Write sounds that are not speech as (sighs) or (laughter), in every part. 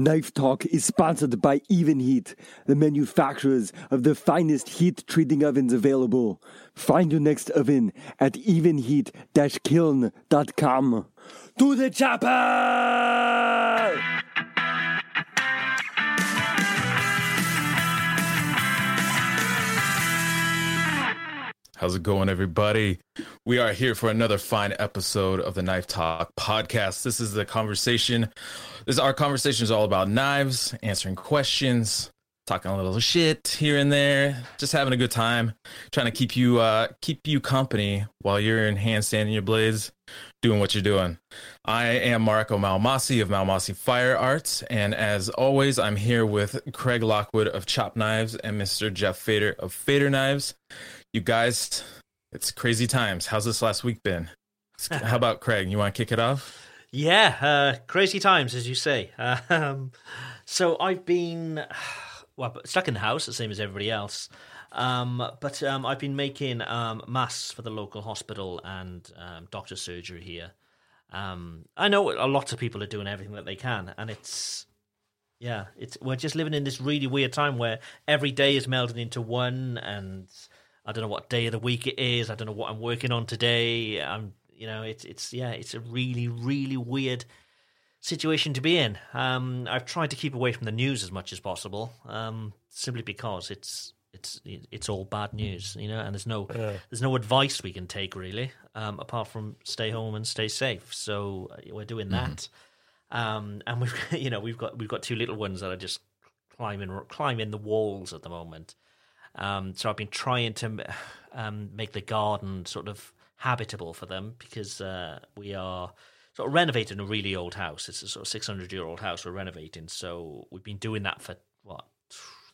Knife Talk is sponsored by Evenheat, the manufacturers of the finest heat treating ovens available. Find your next oven at evenheat-kiln.com. To the chopper! How's it going, everybody? We are here for another fine episode of the Knife Talk podcast. This is the conversation. This our conversation is all about knives, answering questions, talking a little shit here and there, just having a good time, trying to keep you uh keep you company while you're in hand sanding your blades, doing what you're doing. I am Mareko Maumasi of Maumasi Fire Arts, and as always, I'm here with Craig Lockwood of Chop Knives and Mr. Jeff Fader of Fader Knives. You guys, it's crazy times. How's this last week been? (laughs) How about Craig? You want to kick it off? Yeah, uh, crazy times, as you say. (laughs) Um, so I've been (sighs) well stuck in the house, the same as everybody else. Um, but um, I've been making um, masks for the local hospital and um, doctor surgery here. Um, I know a lot of people are doing everything that they can, and it's yeah, it's we're just living in this really weird time where every day is melded into one, and I don't know what day of the week it is. I don't know what I'm working on today. I'm you know it's it's yeah, it's a really really weird situation to be in. Um, I've tried to keep away from the news as much as possible, um, simply because it's it's it's all bad news, you know, and there's no Yeah. there's no advice we can take really, um, apart from stay home and stay safe. So uh, we're doing that, um, and we've (laughs) you know we've got we've got two little ones that are just climbing climbing the walls at the moment. Um, so I've been trying to um, make the garden sort of habitable for them because uh, we are sort of renovating a really old house. It's a sort of 600 year old house we're renovating. So we've been doing that for what,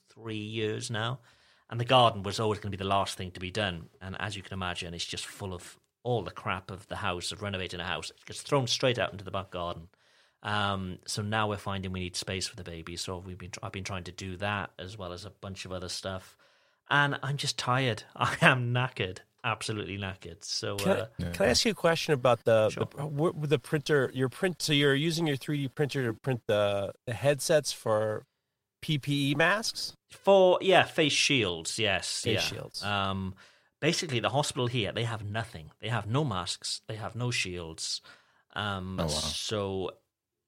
three years now. And the garden was always going to be the last thing to be done. And as you can imagine, it's just full of all the crap of the house, of renovating a house. It gets thrown straight out into the back garden. Um, so now we're finding we need space for the baby. So we've been I've been trying to do that as well as a bunch of other stuff. And I'm just tired. (laughs) I am knackered, absolutely knackered. So Can, uh, I, can I ask you a question about the Sure. the, what- the printer? Your print. So you're using your 3D printer to print the the headsets for PPE masks. For yeah, face shields, yes, Face yeah. shields. Um, basically, the hospital here they have nothing. They have no masks. They have no shields. Um, Oh, wow. So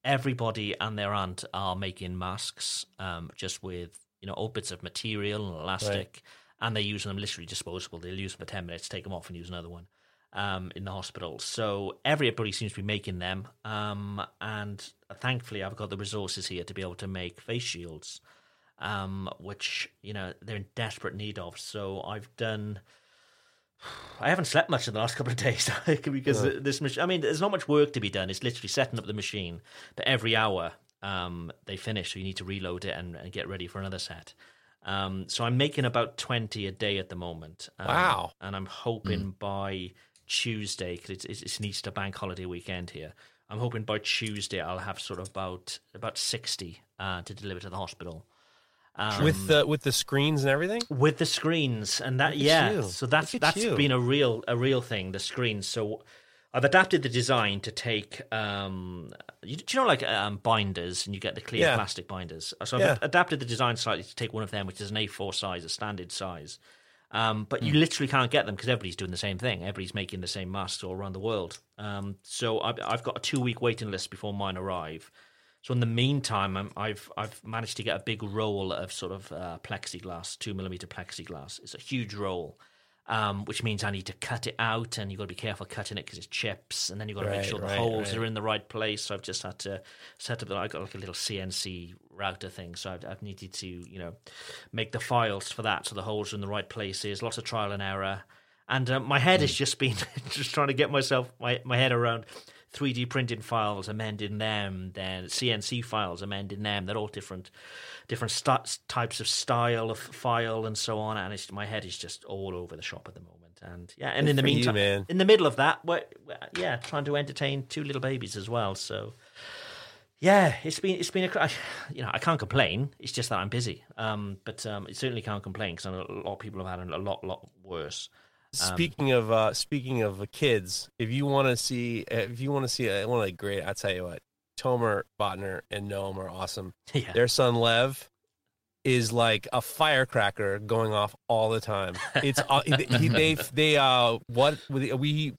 everybody and their aunt are making masks, um, just with you know old bits of material and elastic, and they're using them literally disposable. They'll use them for ten minutes, take them off, and use another one. Um, in the hospital, so everybody seems to be making them, um, and thankfully, I've got the resources here to be able to make face shields um, which you know they're in desperate need of. So I've done. (sighs) I haven't slept much in the last couple of (laughs) days (laughs) because this machine. I mean, there's not much work to be done. It's literally setting up the machine, but every hour um, they finish, so you need to reload it and, and get ready for another set. Um, so I'm making about twenty a day at the moment. Um, Wow. And I'm hoping by Tuesday, because it's, it's, it's an Easter bank holiday weekend here. I'm hoping by Tuesday I'll have sort of about about sixty uh, to deliver to the hospital. Um, with the with the screens and everything. with the screens and that Look yeah so that's that's you. been a real a real thing the screens so i've adapted the design to take um you, do you know like um binders and you get the clear Yeah. plastic binders so i've Yeah. adapted the design slightly to take one of them which is an a4 size a standard size um, but Hmm. you literally can't get them because everybody's doing the same thing. Everybody's making the same masks all around the world. Um, so I've, I've got a two week waiting list before mine arrive. So in the meantime, I'm, I've I've managed to get a big roll of sort of uh, plexiglass, two millimeter plexiglass. It's a huge roll, um, which means I need to cut it out, and you've got to be careful cutting it because it's chips, and then you've got to make sure the right, holes right. are in the right place. So I've just had to set up. I've got like a little CNC router thing, so I've, I've needed to you know make the files for that so the holes are in the right places. Lots of trial and error. And uh, my head has just been (laughs) just trying to get myself my, my head around 3D printing files, amending them, then CNC files, amending them. They're all different, different st- types of style of file and so on. And it's, my head is just all over the shop at the moment. And yeah, and Good in the you, meantime, man. in the middle of that, we're, we're- yeah, trying to entertain two little babies as well. So yeah, it's been it's been a you know I can't complain. It's just that I'm busy. Um, but um, I certainly can't complain because a lot of people have had a lot lot worse. Speaking of uh, speaking of kids, if you want to see if you want to see uh, one of the great, I tell you what, Tomer Botner and Noam are awesome. (laughs) Yeah. Their son Lev is like a firecracker going off all the time. It's uh, he, (laughs) they they uh what we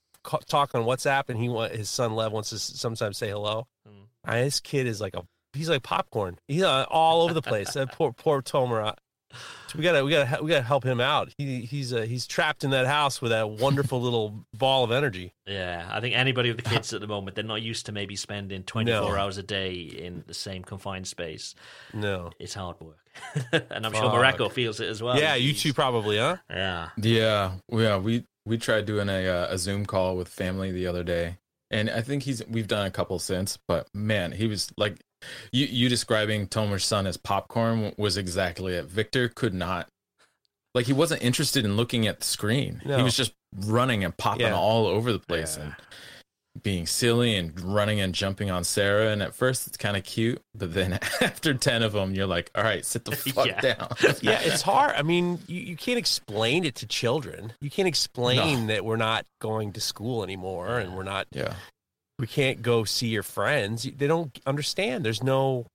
talk on WhatsApp and he want his son Lev wants to sometimes say hello. Mm. Uh, this kid is like a he's like popcorn. He's uh, all over the place. that poor poor Tomer. So we gotta we gotta we gotta help him out. He he's uh, he's trapped in that house with that wonderful (laughs) little ball of energy. Yeah, I think anybody with the kids at the moment, they're not used to maybe spending 24 No. hours a day in the same confined space. No. It's hard work. (laughs) and I'm sure Fuck. Mareko feels it as well. yeah, you He's- two probably, huh? Yeah. Yeah, yeah. We we tried doing a uh, a Zoom call with family the other day, and I think he's we've done a couple since. But man, he was like, you you describing Tomer's son as popcorn was exactly it. Victor could not, like, he wasn't interested in looking at the screen. No. He was just running and popping Yeah. all over the place Yeah. and being silly and running and jumping on Sarah. And at first, it's kind of cute, but then (laughs) after ten of them, you're like, all right, sit the (laughs) fuck Yeah. down. (laughs) yeah, it's hard. I mean, you, you can't explain it to children. You can't explain that we're not going to school anymore and we're not, yeah. We can't go see your friends. They don't understand. There's no,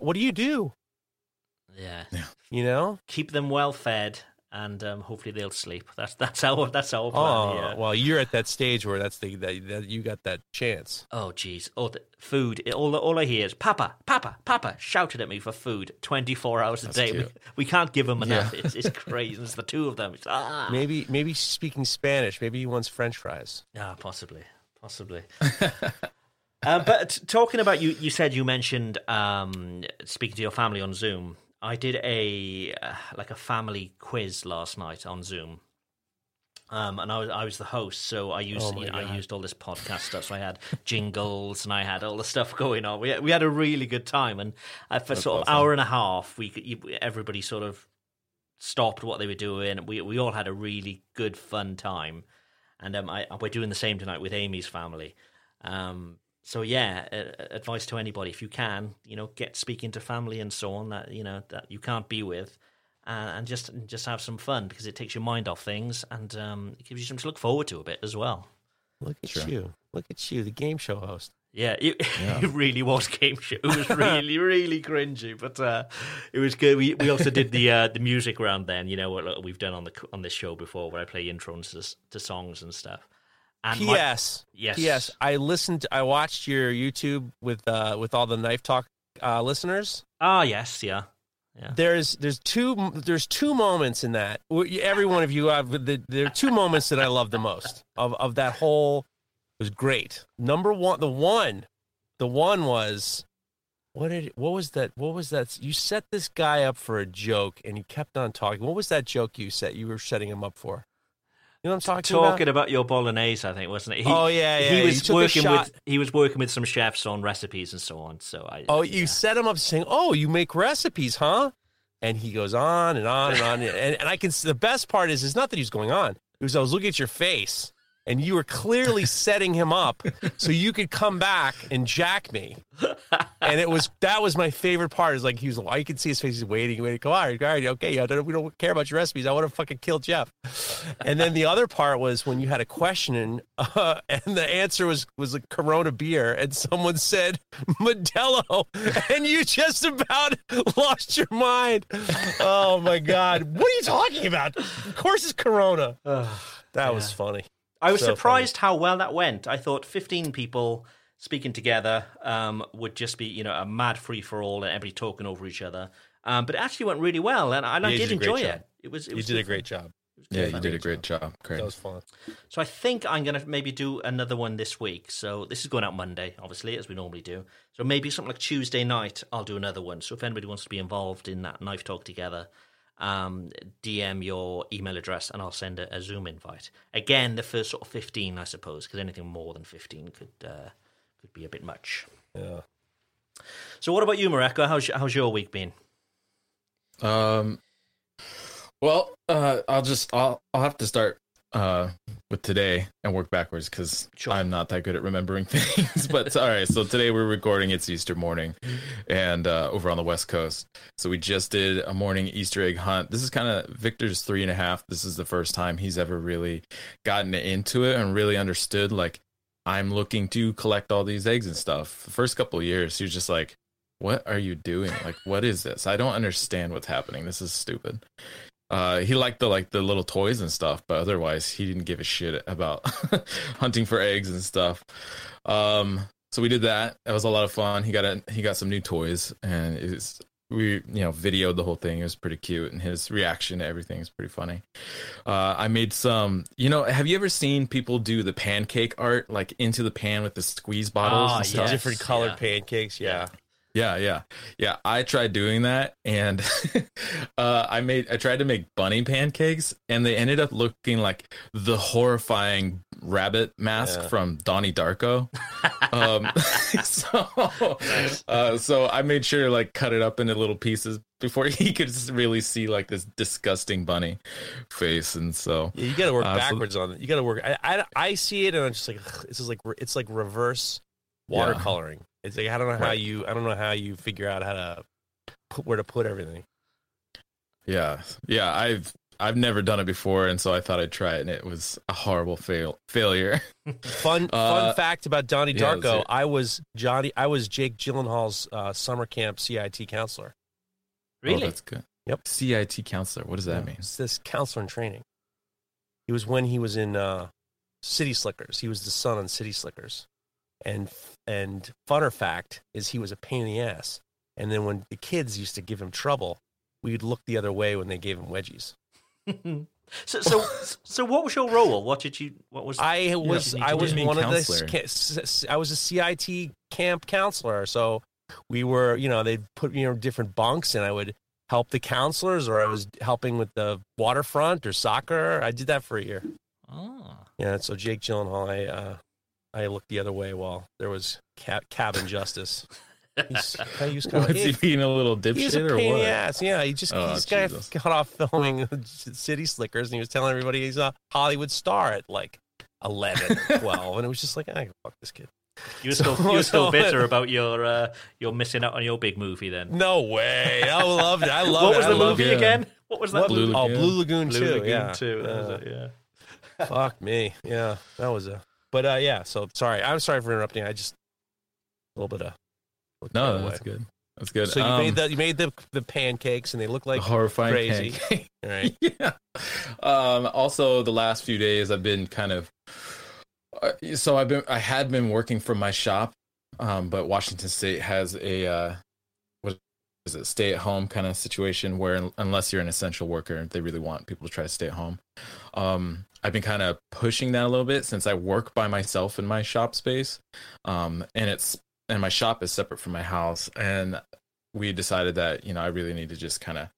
what do you do? Yeah. You know? Keep them well fed and um, hopefully they'll sleep. That's that's our that's our plan. Oh, yeah. well, you're at that stage where that's the, that, that you got that chance. Oh, jeez. Oh, the food. It- All, all I hear is Papa, Papa, Papa shouted at me for food 24 hours a That's day. We, we can't give them enough. Yeah. It's, it's (laughs) crazy. It's the two of them. It's, ah. Maybe, maybe speaking Spanish. Maybe he wants French fries. Ah, possibly, possibly. (laughs) uh, but t- talking about you, you said you mentioned um, speaking to your family on Zoom. I did a uh, like a family quiz last night on Zoom. Um, and I was I was the host, so I used Oh you know, I used all this podcast stuff. So I had jingles and I had all the stuff going on. We had, we had a really good time, and uh, for That's sort of hour and a half, we you, everybody sort of stopped what they were doing. We we all had a really good fun time, and um, I, we're doing the same tonight with Amy's family. Um, so yeah, uh, advice to anybody if you can, you know, get speaking to family and so on that you know that you can't be with, uh, and just just have some fun because it takes your mind off things and um, it gives you something to look forward to a bit as well. Look at Sure. you. Look at you, the game show host. Yeah, it, (laughs) Yeah. it really was game show. It was (laughs) really, really cringy, but uh, it was good. We we also did the uh, the music round then. You know what we've done on the on this show before, where I play intros to, to songs and stuff. And my- P.S. yes, P.S. I listened. I watched your YouTube with uh with all the knife talk uh, listeners. Ah, yes, yeah, yeah. There's there's two there's two moments in that. Every one of you have the, there are two moments that I love the most of of that whole was great. Number one, the one, the one was what did what was that? What was that? You set this guy up for a joke, and he kept on talking. What was that joke you set? You were setting him up for. You know what I'm talking, about Talking about? about your bolognese, I think, wasn't it? He, oh yeah, yeah. he was working with he was working with some chefs on recipes and so on. So I Oh, you set him up saying, "Oh, you make recipes, huh?" And he goes on and on and on, (laughs) and, and I can. The best part is, is not that he was going on. It was I was looking at your face, and you were clearly (laughs) setting him up so you could come back and jack me. And it was that was my favorite part. Is like he was. I could see his face. He's waiting, waiting. Come on, all right, okay. Yeah, we don't care about your recipes. I want to fucking kill Jeff. And then the other part was when you had a question, uh, and the answer was was a Corona beer, and someone said Modelo, and you just about (laughs) lost your mind. Oh my god, what are you talking about? Of course, it's Corona. That was funny. I was So surprised how well that went. I thought 15 people speaking together um, would just be, you know, a mad free for all and everybody talking over each other. Um, but it actually went really well, and, and I Yeah, you did did enjoy job. it. It was. It You was did a great fun. job. It was good Yeah, you did a great job. Great. That was fun. So I think I'm going to maybe do another one this week. So this is going out Monday, obviously, as we normally do. So maybe something like Tuesday night, I'll do another one. So if anybody wants to be involved in that knife talk together, um, DM your email address and I'll send a, a Zoom invite. Again, the first sort of 15, I suppose, because anything more than 15 could uh, could be a bit much. Yeah. So what about you, Mareko? How's how's your week been? Um. Well, uh, I'll just I'll I'll have to start uh with today and work backwards because Sure. I'm not that good at remembering (laughs) things. but all right, so today we're recording. It's Easter morning, and uh, over on the West Coast. So we just did a morning Easter egg hunt. This is kind of Victor's three and a half. This is the first time he's ever really gotten into it and really understood like I'm looking to collect all these eggs and stuff. The first couple of years, he was just like, "What are you doing? Like, what is this? I don't understand what's happening. This is stupid." Uh, he liked the like the little toys and stuff, but otherwise he didn't give a shit about (laughs) hunting for eggs and stuff. Um, so we did that. It was a lot of fun. He got a, he got some new toys, and it's we you know videoed the whole thing. It was pretty cute, and his reaction to everything is pretty funny. Uh, I made some. You know, have you ever seen people do the pancake art like into the pan with the squeeze bottles Ah, and stuff? yes. Different colored yeah. pancakes. Yeah. Yeah, yeah, yeah. I tried doing that, and (laughs) uh, I made I tried to make bunny pancakes, and they ended up looking like the horrifying rabbit mask Yeah. from Donnie Darko. (laughs) um, (laughs) so, uh, so I made sure to like cut it up into little pieces before he could really see like this disgusting bunny face, and so Yeah, you got to work Uh, so- backwards on it. You got to work. I, I, I see it and I'm just like, this is like it's like reverse Yeah. Watercoloring. It's like I don't know how Right. you I don't know how you figure out how to put where to put everything. yeah, yeah. I've I've never done it before, and so I thought I'd try it, and it was a horrible fail failure. (laughs) (laughs) Fun Uh, fun fact about Donnie yeah, let's Darko. it. I was Johnny. I was Jake Gyllenhaal's uh, summer camp CIT counselor. Oh, Really? that's good. Yep. CIT counselor. What does that mean? It's this counselor in training. He was when he was in uh, City Slickers. He was the son on City Slickers, and and funner fact is he was a pain in the ass. And then when the kids used to give him trouble, we'd look the other way when they gave him wedgies. (laughs) so, so, so, what was your role? What did you? What was? I was you I was do? Being one of the counselor. ca- s- s- I was a CIT camp counselor. So we were, you know, they'd put me in different bunks, and I would help the counselors, or I was helping with the waterfront or soccer. I did that for a year. Ah. Yeah, so Jake Gyllenhaal, I uh, I looked the other way while there was ca- cabin justice. He's, (laughs) he was kind Was he of being a little he's a dipshit or pain in what? the ass. Yeah, he just Oh, he's guy Jesus. got off filming (laughs) City Slickers, and he was telling everybody he's a Hollywood star at like 11, (laughs) 12, and it was just like, I fuck this kid. You were So- still, you were still so- bitter about your uh, your missing out on your big movie. Then No way! I loved it. I loved it. what was I the movie it. again? What was that? What? Blue oh, Lagoon. Blue Lagoon Blue too. Lagoon yeah, too. That was Uh, it, yeah. Fuck me. Yeah, that was a. But uh, yeah. So sorry. I'm sorry for interrupting. I just a little bit of. No, that's good. That's good. So you Um, made the you made the the pancakes and they look like horrifying crazy. pancake. all (laughs) right. (laughs) yeah. Um, also, the last few days, I've been kind of. Uh, so I've been. I had been working from my shop, um, but Washington State has a uh, what is it? Stay at home kind of situation where unless you're an essential worker, they really want people to try to stay at home. Um, I've been kind of pushing that a little bit since I work by myself in my shop space, um, and it's and my shop is separate from my house, and we decided that you know I really need to just kind of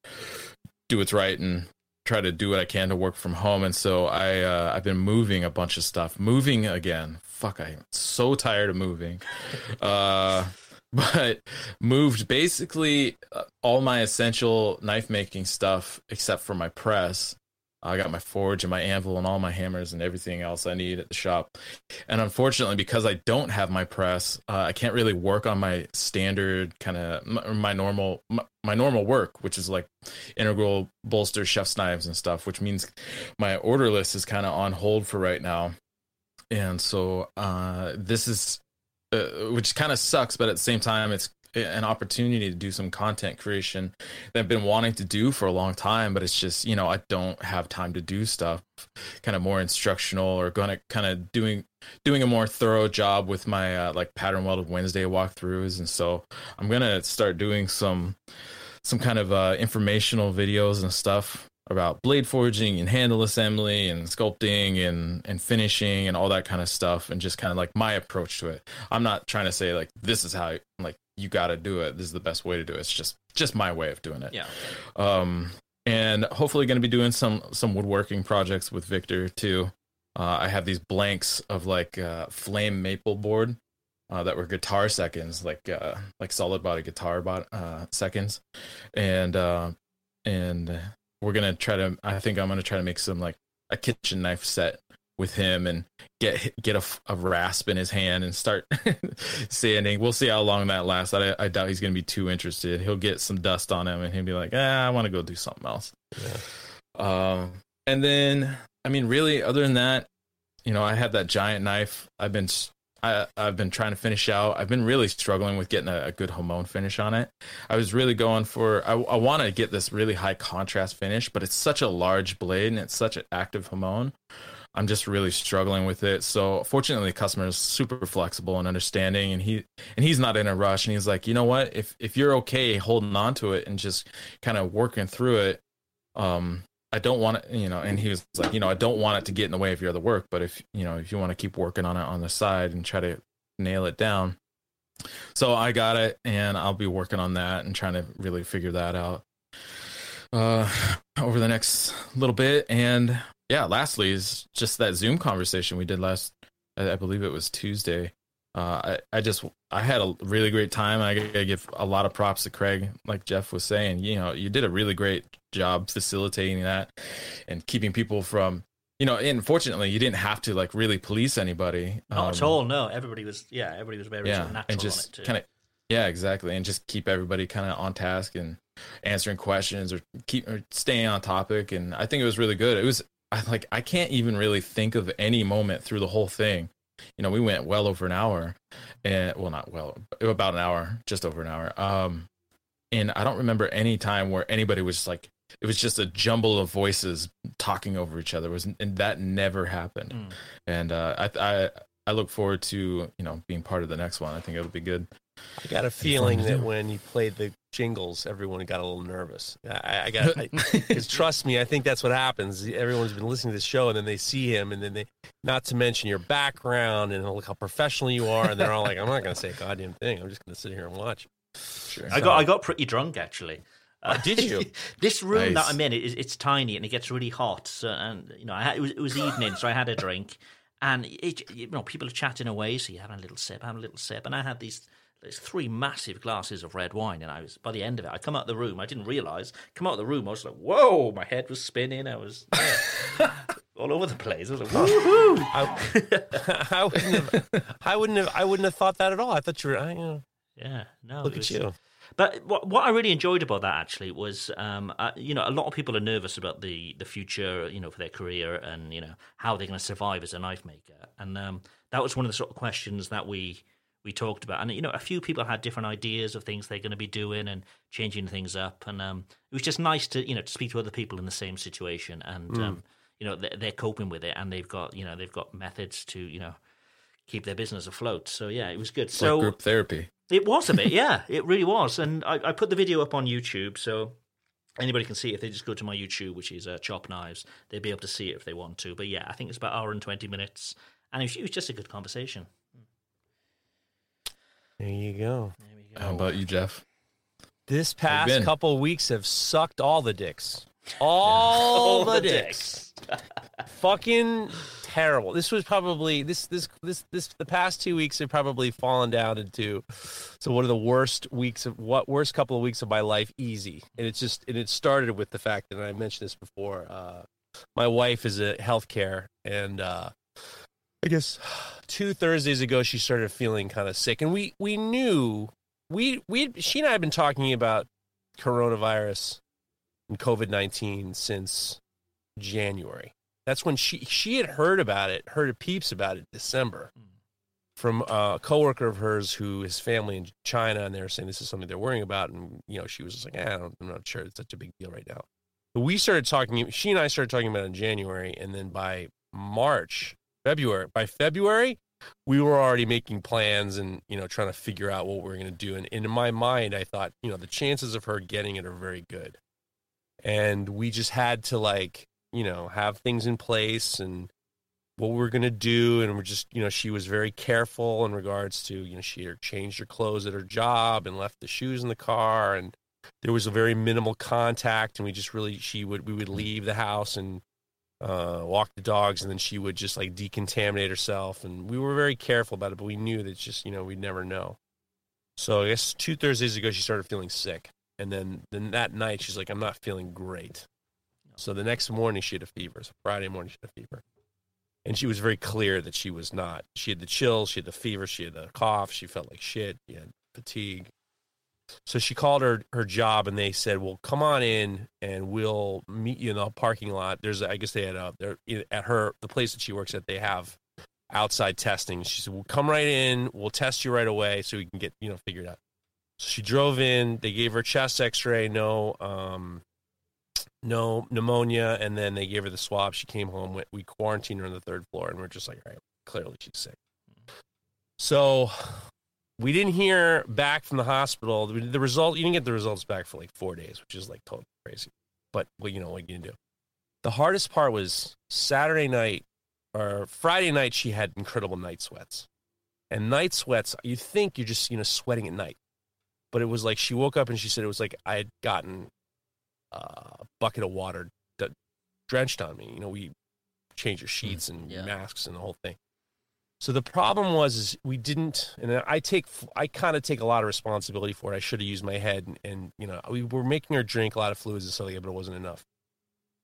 do what's right and try to do what I can to work from home. And so I uh, I've been moving a bunch of stuff, moving again. Fuck, I'm so tired of moving. (laughs) uh, but moved basically uh, all my essential knife making stuff except for my press. I got my forge and my anvil and all my hammers and everything else I need at the shop. And unfortunately, because I don't have my press, uh, I can't really work on my standard kind of my, my normal my, my normal work, which is like integral bolster chef's knives and stuff, which means my order list is kind of on hold for right now. And so uh, this is, uh, which kind of sucks, but at the same time, it's an opportunity to do some content creation that I've been wanting to do for a long time, but it's just, you know, I don't have time to do stuff kind of more instructional or going to kind of doing doing a more thorough job with my uh, like pattern welded Wednesday walkthroughs and so I'm going to start doing some some kind of uh, informational videos and stuff about blade forging and handle assembly and sculpting and and finishing and all that kind of stuff and just kind of like my approach to it. I'm not trying to say like this is how like you got to do it. This is the best way to do it. It's just just my way of doing it. Yeah. Um and hopefully going to be doing some some woodworking projects with Victor too. Uh, I have these blanks of like uh, flame maple board uh, that were guitar seconds, like uh, like solid body guitar bot, uh, seconds, and uh, and we're gonna try to. I think I'm gonna try to make some like a kitchen knife set with him and get get a, a rasp in his hand and start (laughs) sanding. We'll see how long that lasts. I, I doubt he's gonna be too interested. He'll get some dust on him and he'll be like, ah, I want to go do something else. Um, and then I mean, really, other than that, you know, I have that giant knife. I've been I, I've been trying to finish out. I've been really struggling with getting a, a good Hamon finish on it. I was really going for. I, I want to get this really high contrast finish, but it's such a large blade and it's such an active Hamon. I'm just really struggling with it. So fortunately, the customer is super flexible and understanding, and he and he's not in a rush. And he's like, you know what? If if you're okay holding on to it and just kind of working through it, um, I don't want it, you know. And he was like, you know, I don't want it to get in the way of your other work. But if you know, if you want to keep working on it on the side and try to nail it down, so I got it, and I'll be working on that and trying to really figure that out uh over the next little bit and yeah, lastly is just that Zoom conversation we did last. I, I believe it was Tuesday. Uh, I, I just I had a really great time. I gotta give a lot of props to Craig, like Jeff was saying. You know, you did a really great job facilitating that and keeping people from. You know, and fortunately, you didn't have to like really police anybody. Not um, at all. No, everybody was. Yeah, everybody was very yeah, sort of natural and just on it too. kind of yeah, exactly, and just keep everybody kind of on task and answering questions or keep or staying on topic. And I think it was really good. It was I like I can't even really think of any moment through the whole thing. You know, we went well over an hour, and well, not well, about an hour, just over an hour. Um, and I don't remember any time where anybody was just like, it was just a jumble of voices talking over each other. It was and that never happened. Mm. And uh, I I I look forward to you know being part of the next one. I think it'll be good. I got a feeling that when you played the jingles, everyone got a little nervous. I, I got because (laughs) trust me, I think that's what happens. Everyone's been listening to the show, and then they see him, and then they, not to mention your background and look how professional you are, and they're all like, "I'm not going to say a goddamn thing. I'm just going to sit here and watch." Sure. I got I got pretty drunk actually. Uh, did you? (laughs) this room that I'm in, it, it's tiny and it gets really hot. So, and you know, I had, it was it was evening, so I had a drink, and it, you know, people are chatting away. So you have a little sip, have a little sip, and I had these. There's three massive glasses of red wine, and I was by the end of it. I come out of the room. I didn't realize. Come out of the room. I was like, "Whoa!" My head was spinning. I was yeah, (laughs) all over the place. I was like, "Woohoo!" I, (laughs) I wouldn't have. I wouldn't have. I wouldn't have thought that at all. I thought you were. I, you know, Yeah, no. look at was- you. But what, what I really enjoyed about that actually was, um, uh, you know, a lot of people are nervous about the, the future, you know, for their career and you know how they're going to survive as a knife maker, and um, that was one of the sort of questions that we we talked about. And you know, a few people had different ideas of things they're going to be doing and changing things up, and um, it was just nice to you know to speak to other people in the same situation, and um, you know they're, they're coping with it, and they've got you know they've got methods to you know keep their business afloat. So yeah, it was good. It's so like group therapy. it was a bit, (laughs) yeah. It really was, and I, I put the video up on YouTube, so anybody can see it if they just go to my YouTube, which is uh, Chop Knives. They'll be able to see it if they want to. But yeah, I think it's about an hour and twenty minutes, and it was, it was just a good conversation. There you go. There we go. How about you, Jeff? This past couple of weeks have sucked all the dicks. (laughs) All the, the dicks. (laughs) Fucking terrible. This was probably this this this this the past two weeks have probably fallen down into so one of the worst weeks of what worst couple of weeks of my life easy. And it's just and it started with the fact that and I mentioned this before. Uh my wife is a healthcare and uh I guess two Thursdays ago she started feeling kind of sick and we we knew we we she and I had been talking about coronavirus and COVID nineteen since January. That's when she she had heard about it, heard a peeps about it December from a coworker of hers who his family in China, and they were saying this is something they're worrying about, and you know she was just like, eh, I don't, I'm not sure it's such a big deal right now. But we started talking. She and I started talking about it in January, and then by March, February, by February, we were already making plans and you know trying to figure out what we are going to do. And, in my mind, I thought you know the chances of her getting it are very good, and we just had to like you know have things in place and what we we're going to do. And we're just you know she was very careful in regards to you know she changed her clothes at her job and left the shoes in the car. And there was a very minimal contact. And we just really she would we would leave the house and uh, walk the dogs and then she would just like decontaminate herself and we were very careful about it but we knew that just you know we'd never know. So i guess two thursdays ago she started feeling sick and then then that night she's like i'm not feeling great. So the next morning she had a fever. So friday morning she had a fever. And she was very clear that she was not she had the chills she had the fever she had the cough she felt like shit she had fatigue so she called her her job and they said well come on in and we'll meet you in the parking lot there's i guess they had a they're at her the place that she works at they have outside testing. She said, "We'll come right in. We'll test you right away so we can get you know figured out." So she drove in. They gave her chest X-ray, no, um, no pneumonia, and then they gave her the swab. She came home. Went we quarantined her on the third floor, and we're just like, "All right, clearly she's sick." So we didn't hear back from the hospital. The result, you didn't get the results back for like four days, which is like totally crazy. But well, you know what you can do. The hardest part was Saturday night or Friday night. She had incredible night sweats, and night sweats. You think you're just you know sweating at night, but it was like she woke up and she said it was like I had gotten a bucket of water d- drenched on me. You know, we change your hmm. sheets and yeah. masks and the whole thing. So the problem was is we didn't, and I take I kind of take a lot of responsibility for it. I should have used my head, and, and, you know we were making her drink a lot of fluids and stuff but it wasn't enough.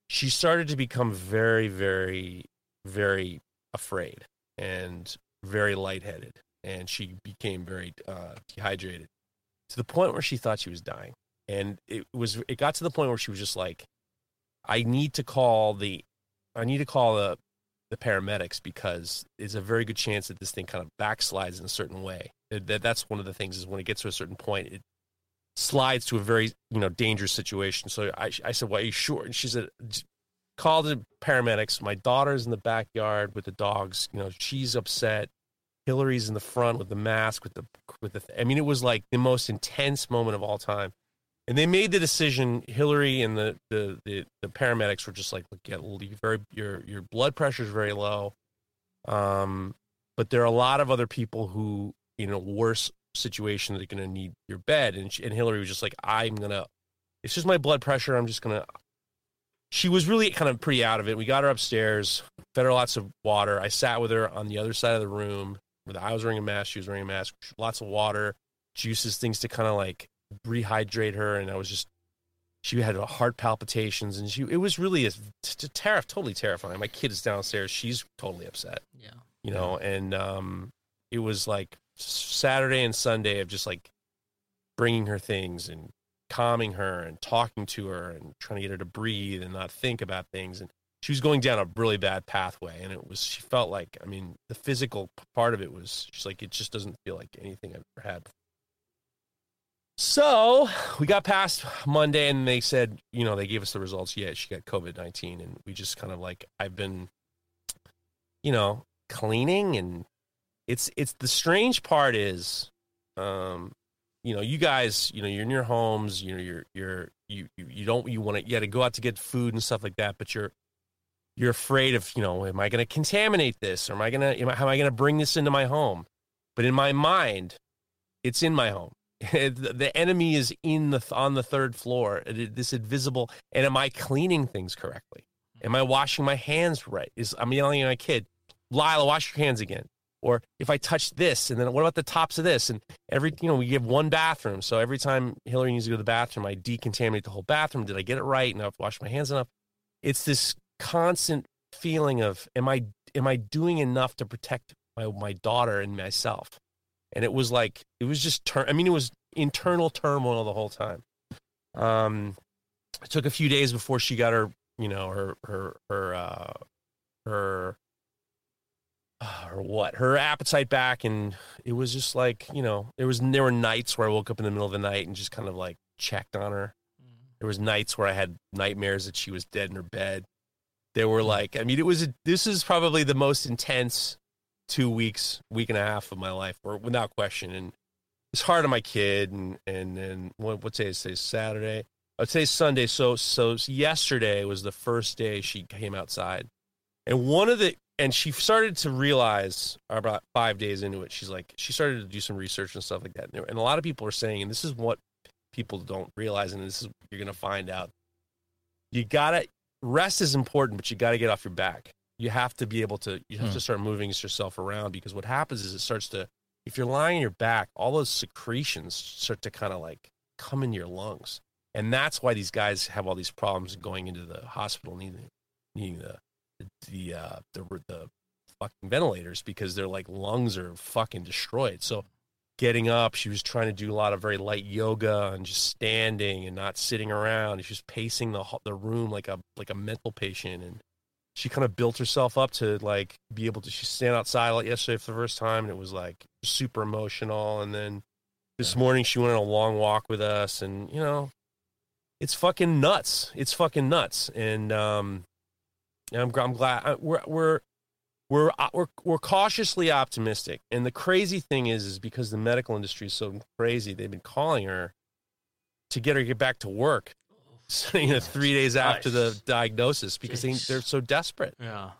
She started to become very, very, very afraid and very lightheaded, and she became very uh, dehydrated to the point where she thought she was dying. And it was it got to the point where she was just like, I need to call the, I need to call the the paramedics because it's a very good chance that this thing kind of backslides in a certain way. That that's one of the things is when it gets to a certain point, it slides to a very you know dangerous situation. So I I said, "Well, are you sure?" And she said, "Call the paramedics. My daughter's in the backyard with the dogs. You know, she's upset. Hillary's in the front with the mask with the with the. I mean, it was like the most intense moment of all time." And they made the decision. Hillary and the the the, the paramedics were just like, look, yeah, you very your your blood pressure is very low, um, but there are a lot of other people who in a worse situation that are going to need your bed. And she, and Hillary was just like, I'm gonna. It's just my blood pressure. I'm just gonna. She was really kind of pretty out of it. We got her upstairs, fed her lots of water. I sat with her on the other side of the room. Where I was wearing a mask, she was wearing a mask. Lots of water, juices, things to kind of like rehydrate her and I was just she had heart palpitations and she it was really a, t- ter- totally terrifying. My kid is downstairs, she's totally upset. Yeah. You know, and um it was like Saturday and Sunday of just like bringing her things and calming her and talking to her and trying to get her to breathe and not think about things and she was going down a really bad pathway and it was she felt like i mean the physical part of it was she's like it just doesn't feel like anything i've ever had before. So we got past Monday and they said, you know, they gave us the results. Yeah, she got COVID 19. And we just kind of like, I've been, you know, cleaning and it's, it's the strange part is, um, you know, you guys, you know, you're in your homes, you know, you're, you're, you, you, you don't, you want to, you to go out to get food and stuff like that, but you're, you're afraid of, you know, am I going to contaminate this or am I going to, how am I going to bring this into my home? But in my mind, it's in my home (laughs) the enemy is in the on the third floor. This invisible. And am I cleaning things correctly? Am I washing my hands right? Is I'm yelling at my kid, Lila, wash your hands again. Or if I touch this, and then what about the tops of this? And every you know we give one bathroom, so every time Hillary needs to go to the bathroom, I decontaminate the whole bathroom. Did I get it right? To wash my hands enough. It's this constant feeling of am I am I doing enough to protect my my daughter and myself? And it was like it was just tur- I mean, it was internal turmoil the whole time. Um, it took a few days before she got her, you know, her her her uh, her uh, or what her appetite back, and it was just like you know, there was there were nights where I woke up in the middle of the night and just kind of like checked on her. There was nights where I had nightmares that she was dead in her bed. There were like, I mean, it was a, this is probably the most intense two weeks, week and a half of my life, or without question. And it's hard on my kid. And and then what what day is today? Saturday. I'd say Sunday. So so yesterday was the first day she came outside, and one of the and she started to realize about five days into it. She's like she started to do some research and stuff like that. And a lot of people are saying, and this is what people don't realize, and this is what you're gonna find out. You gotta rest is important, but you gotta get off your back you have to be able to you have hmm. to start moving yourself around because what happens is it starts to if you're lying on your back all those secretions start to kind of like come in your lungs. And that's why these guys have all these problems going into the hospital needing needing the the uh, the, the fucking ventilators because their like lungs are fucking destroyed. So getting up she was trying to do a lot of very light yoga and just standing and not sitting around. She was pacing the the room like a like a mental patient and she kind of built herself up to like be able to. She stand outside like yesterday for the first time, and it was like super emotional. And then this morning she went on a long walk with us, and you know, it's fucking nuts. It's fucking nuts. And um, I'm I'm glad I- we're we're we're uh, we're we're cautiously optimistic. And the crazy thing is, is because the medical industry is so crazy, they've been calling her to get her to get back to work. So, you know, three (laughs) days after the diagnosis because they, they're so desperate. Yeah.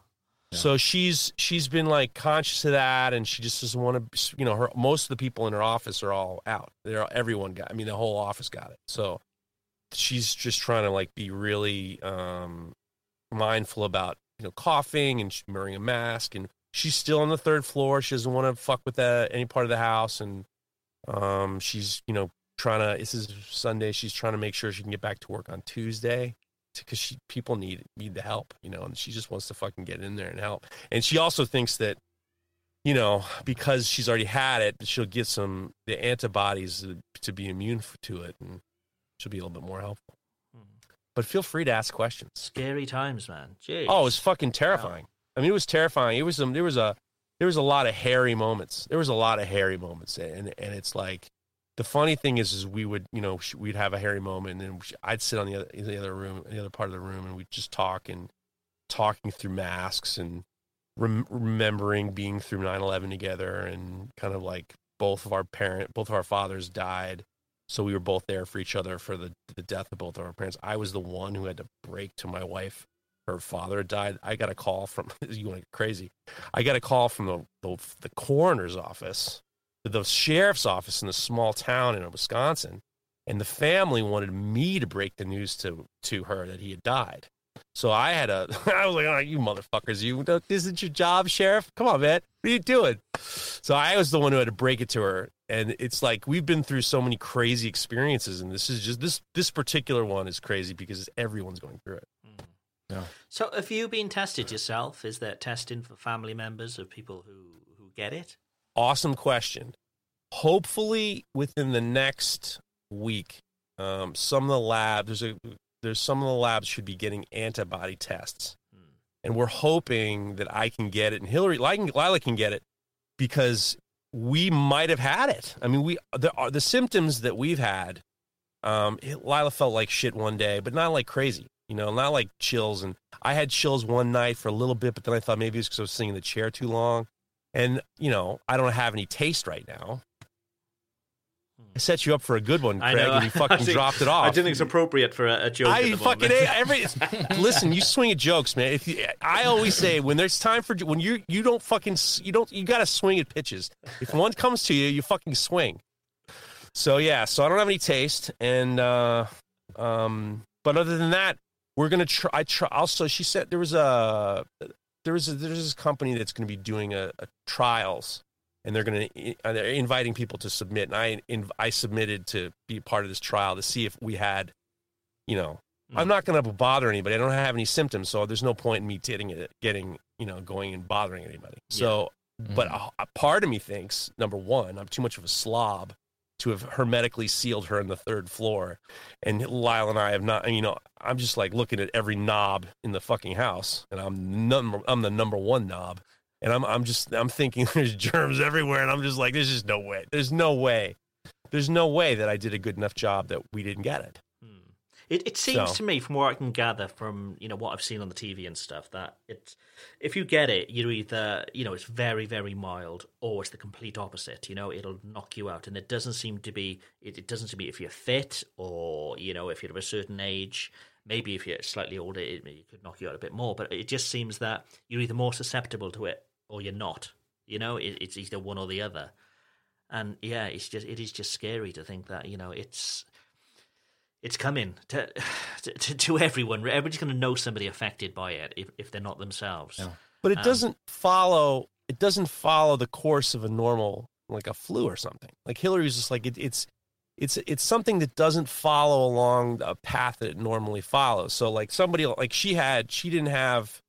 So she's she's been like conscious of that, and she just doesn't want to. You know, her most of the people in her office are all out. They're everyone got. I mean, the whole office got it. So she's just trying to like be really um, mindful about you know coughing and wearing a mask, and she's still on the third floor. She doesn't want to fuck with that, any part of the house, and um, she's you know trying to. This is Sunday. She's trying to make sure she can get back to work on Tuesday because she people need need the help, you know, and she just wants to fucking get in there and help. And she also thinks that, you know, because she's already had it, she'll get some the antibodies to be immune to it, and she'll be a little bit more helpful. But feel free to ask questions. Scary times, man. Jeez. Oh, it was fucking terrifying. I mean, it was terrifying. It was um, there was a there was a lot of hairy moments. There was a lot of hairy moments, and and it's like the funny thing is, is we would you know we'd have a hairy moment, and then I'd sit on the other the other room, the other part of the room, and we'd just talk and talking through masks and rem- remembering being through 9-11 together, and kind of like both of our parent, both of our fathers died. So we were both there for each other for the the death of both of our parents. I was the one who had to break to my wife her father died. I got a call from (laughs) you went crazy. I got a call from the, the the coroner's office, the sheriff's office in a small town in Wisconsin, and the family wanted me to break the news to to her that he had died. So I had a, (laughs) I was like, oh, you motherfuckers, you, this isn't your job, sheriff. Come on, man. What are you doing? So I was the one who had to break it to her. And it's like, we've been through so many crazy experiences. And this is just, this, this particular one is crazy because everyone's going through it. Mm-hmm. Yeah. So, have you been tested yourself? Is there testing for family members of people who who get it? Awesome question. Hopefully within the next week, um, some of the labs, there's a, there's some of the labs should be getting antibody tests. And we're hoping that I can get it and Hillary, Lila can get it because we might have had it. I mean, we the are the symptoms that we've had. Um, Lila felt like shit one day, but not like crazy. You know, not like chills. And I had chills one night for a little bit, but then I thought maybe it's because I was sitting in the chair too long. And you know, I don't have any taste right now. I set you up for a good one, Craig, and you fucking (laughs) think- dropped it off. I didn't think it's appropriate for a, a joke. I fucking moment. every (laughs) listen. You swing at jokes, man. If you, I always say when there's time for when you you don't fucking you don't you got to swing at pitches. If one comes to you, you fucking swing. So yeah, so I don't have any taste, and uh, um, but other than that, we're gonna try. I try. Also, she said there was a there was a, there's this company that's going to be doing a, a trials, and they're going to they're inviting people to submit. And I in, I submitted to be part of this trial to see if we had, you know, hmm. I'm not going to bother anybody. I don't have any symptoms, so there's no point in me getting it, getting you know, going and bothering anybody. So, but hmm. a, a part of me thinks number one, I'm too much of a slob to have hermetically sealed her in the third floor, and Lila and I have not. You know, I'm just like looking at every knob in the fucking house, and I'm number I'm the number one knob, and I'm I'm just I'm thinking (laughs) there's germs everywhere, and I'm just like there's just no way. There's no way. There's no way that I did a good enough job that we didn't get it. It, it seems So- to me, from what I can gather from you know what I've seen on the TV and stuff, that it's if you get it, you're either you know it's very very mild or it's the complete opposite. You know, it'll knock you out, and it doesn't seem to be. It, it doesn't seem to be if you're fit or you know if you're of a certain age. Maybe if you're slightly older, it, it could knock you out a bit more. But it just seems that you're either more susceptible to it or you're not. You know, it, it's either one or the other. And yeah, it's just it is just scary to think that you know it's it's coming (sighs) to to, to everyone. Everybody's going to know somebody affected by it if, if they're not themselves. but it Um, doesn't follow it doesn't follow the course of a normal like a flu or something. Like hillary's just like it, it's it's it's something that doesn't follow along a path that it normally follows. So like somebody like she had she didn't have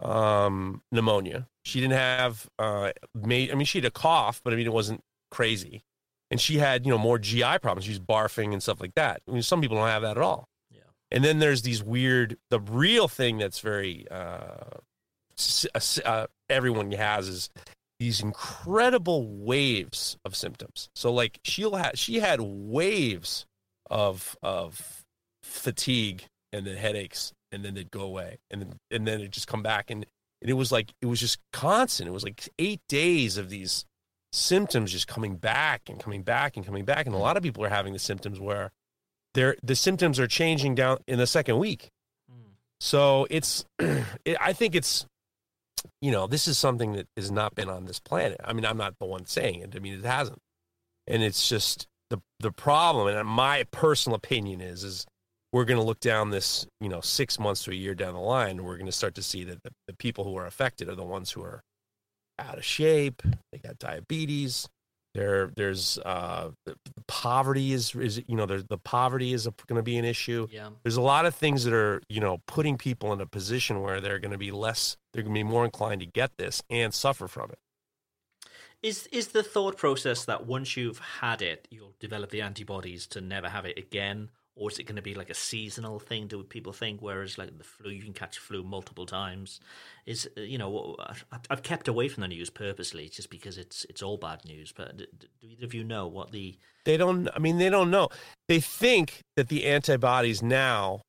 um pneumonia. She didn't have uh ma- i mean she had a cough but i mean it wasn't crazy and she had you know more gi problems she was barfing and stuff like that i mean some people don't have that at all Yeah. and then there's these weird, the real thing that's very uh, uh, everyone has is these incredible waves of symptoms. So like she'll have she had waves of of fatigue and then headaches and then they'd go away and then and then it just come back and, and it was like it was just constant. It was like eight days of these symptoms just coming back and coming back and coming back. And a lot of people are having the symptoms where they're the symptoms are changing down in the second week. So it's, (clears throat) it, I think it's, you know, this is something that has not been on this planet. I mean, I'm not the one saying it. I mean, it hasn't, and it's just the the problem. And my personal opinion is, is we're going to look down this, you know, six months to a year down the line, and we're going to start to see that the, the people who are affected are the ones who are out of shape. They got diabetes. There, there's uh, poverty is is you know the poverty is going to be an issue. Yeah. There's a lot of things that are you know putting people in a position where they're going to be less, they're going to be more inclined to get this and suffer from it. Is is the thought process that once you've had it, you'll develop the antibodies to never have it again, or is it going to be like a seasonal thing? Do people think? Whereas like the flu, you can catch flu multiple times. Is uh, you know I've kept away from the news purposely just because it's it's all bad news. But do either of you know what the they don't? I mean, they don't know. They think that the antibodies now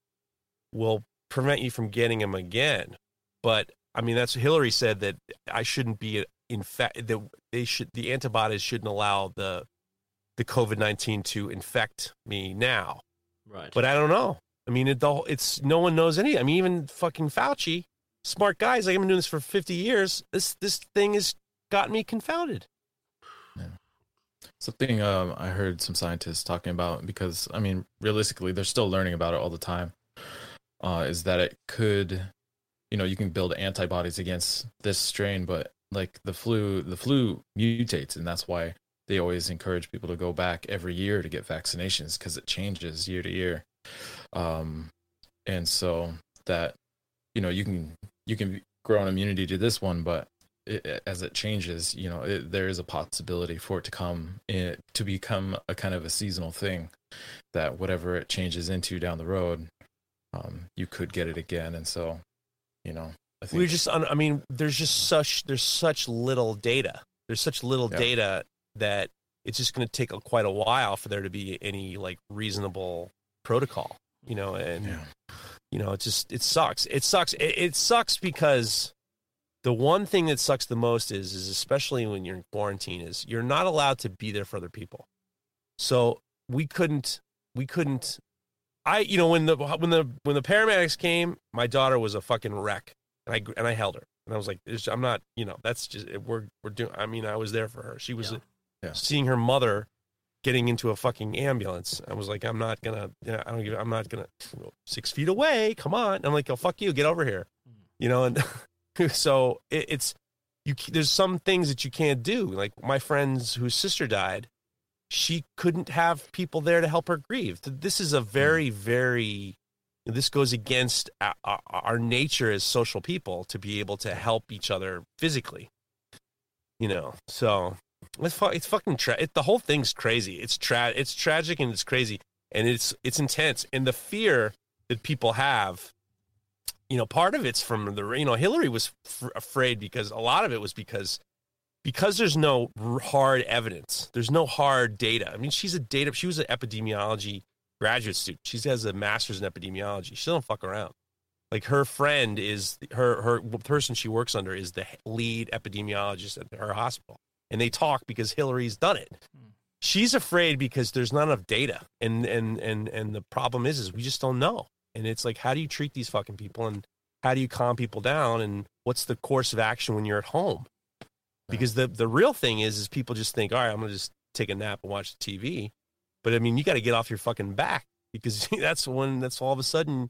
will prevent you from getting them again. But I mean, that's Hillary said that I shouldn't be infect. That they should the antibodies shouldn't allow the the COVID nineteen to infect me now Right. But I don't know. I mean, it, the, it's no one knows any. I mean, even fucking Fauci, smart guys. Like I've been doing this for fifty years. This this thing has got me confounded. Yeah. Something um, I heard some scientists talking about because I mean, realistically, they're still learning about it all the time. Uh, is that it could, you know, you can build antibodies against this strain, but like the flu, the flu mutates, and that's why they always encourage people to go back every year to get vaccinations because it changes year to year. Um, and so that you know you can you can grow an immunity to this one, but it, as it changes, you know it, there is a possibility for it to come in, to become a kind of a seasonal thing that whatever it changes into down the road, um, you could get it again. And so, you know, I think we're just I mean, there's just such there's such little data. There's such little yeah. data that it's just going to take a, quite a while for there to be any like reasonable protocol, you know, and yeah. you know, it just it sucks. It sucks. It, it, sucks because the one thing that sucks the most is is especially when you're in quarantine is you're not allowed to be there for other people. So we couldn't we couldn't I you know when the when the when the paramedics came, my daughter was a fucking wreck, and I and I held her, and I was like, I'm not, you know, that's just we're we're doing. I mean, I was there for her. She was yeah yeah. seeing her mother getting into a fucking ambulance. I was like, I'm not gonna, you know, I don't give, I'm not gonna six feet away. Come on. I'm like, oh fuck you, get over here, hmm. you know. And (laughs) so it, it's you. There's some things that you can't do. Like my friend's whose sister died, she couldn't have people there to help her grieve. This is a hmm. very, very. This goes against our, our nature as social people to be able to help each other physically. You know, so it's, fu- it's fucking tra- it, the whole thing's crazy. It's tra- it's tragic and it's crazy and it's it's intense. And the fear that people have, you know, part of it's from the you know Hillary was f- afraid because a lot of it was because because there's no hard evidence. There's no hard data. I mean, she's a data. She was an epidemiology graduate student. She has a master's in epidemiology. She don't fuck around. Like her friend is her her person she works under is the lead epidemiologist at her hospital and they talk because Hillary's done it. Hmm. She's afraid because there's not enough data, and and and and the problem is, is we just don't know. And it's like, how do you treat these fucking people, and how do you calm people down, and what's the course of action when you're at home? Because the the real thing is, is people just think, all right, I'm gonna just take a nap and watch the TV, but I mean, you got to get off your fucking back because (laughs) that's when that's all of a sudden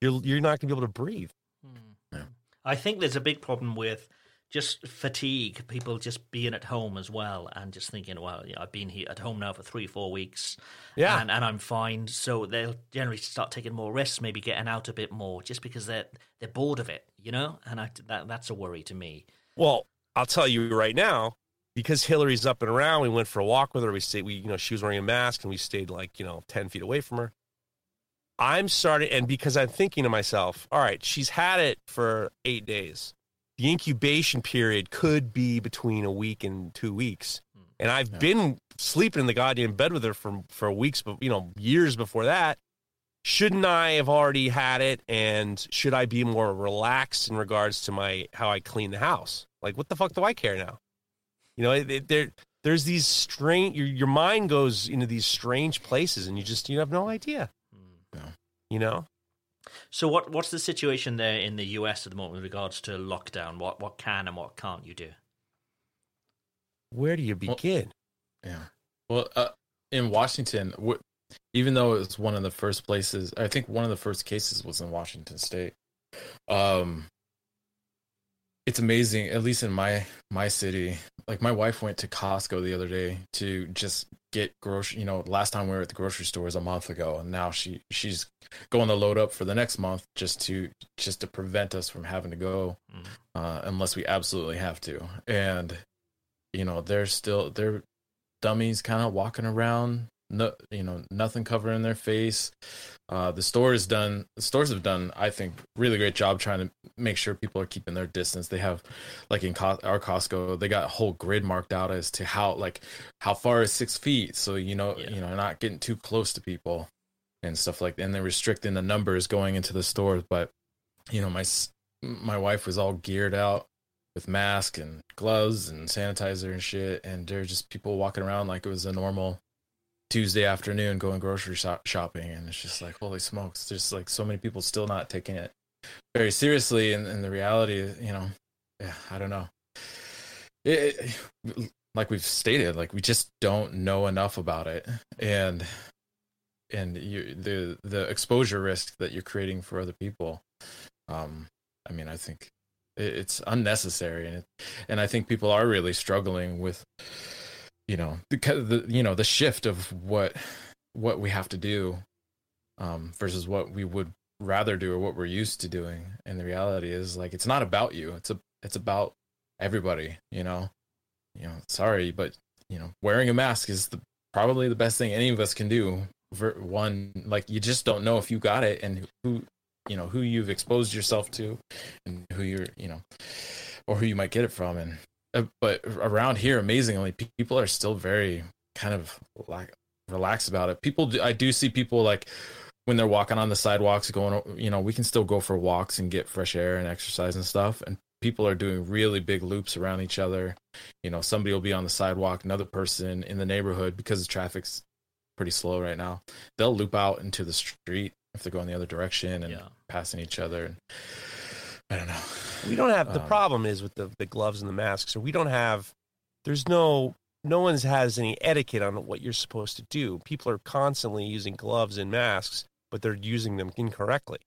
you're you're not gonna be able to breathe. Hmm. I think there's a big problem with just fatigue, people just being at home as well, and just thinking, well, you know, I've been here at home now for three, four weeks, yeah, and, and I'm fine. So they'll generally start taking more risks, maybe getting out a bit more, just because they're they're bored of it, you know. And I, that that's a worry to me. Well, I'll tell you right now, because Hillary's up and around. We went for a walk with her. We stayed. We you know she was wearing a mask, and we stayed like you know ten feet away from her. I'm starting, and because I'm thinking to myself, all right, she's had it for eight days the incubation period could be between a week and two weeks. Hmm. And I've Yeah. been sleeping in the goddamn bed with her for for weeks, but you know, years before that. Shouldn't I have already had it? And should I be more relaxed in regards to my how I clean the house? Like, what the fuck do I care now? You know, it, it- there there's these strange. Your your mind goes into these strange places, and you just you have no idea. Hmm. Yeah. You know, So what what's the situation there in the US at the moment with regards to lockdown? What what can and what can't you do? where do you Well- begin? Yeah. Well, uh, in Washington, w- even though it was one of the first places, I think one of the first cases was in Washington State. Um, it's amazing, at least in my my city. Like my wife went to Costco the other day to just get grocery. You know, last time we were at the grocery store was a month ago, and now she she's going to load up for the next month just to just to prevent us from having to go Mm. uh, unless we absolutely have to. And you know, they're still they're dummies kind of walking around no you know nothing covering their face. Uh the stores done the stores have done i think really great job trying to make sure people are keeping their distance. They have like in Co- our costco they got a whole grid marked out as to how like how far is six feet. So you know Yeah. you know not getting too close to people and stuff like that and they're restricting the numbers going into the stores. But you know my my wife was all geared out with mask and gloves and sanitizer and shit. And there are just people walking around like it was a normal tuesday afternoon going grocery shop- shopping and it's just like holy smokes there's like so many people still not taking it very seriously and, and the reality you know yeah i don't know. It, it- like we've stated like we just don't know enough about it and and you the the exposure risk that you're creating for other people um i mean i think it- it's unnecessary and it, and i think people are really struggling with you know because the you know the shift of what what we have to do um versus what we would rather do or what we're used to doing. And the reality is like it's not about you. It's a it's about everybody you know? You know sorry but you know wearing a mask is the probably the best thing any of us can do one like you just don't know if you got it and who you know who you've exposed yourself to and who you're you know or who you might get it from. And Uh, but around here amazingly people are still very kind of like relaxed about it people do, i do see people like when they're walking on the sidewalks going you know we can still go for walks and get fresh air and exercise and stuff and people are doing really big loops around each other you know somebody will be on the sidewalk another person in the neighborhood because the traffic's pretty slow right now they'll loop out into the street if they're going the other direction and Yeah. passing each other and i don't know We don't have the Um, problem is with the, the gloves and the masks, or we don't have. There's no no one's has any etiquette on what you're supposed to do. People are constantly using gloves and masks, but they're using them incorrectly.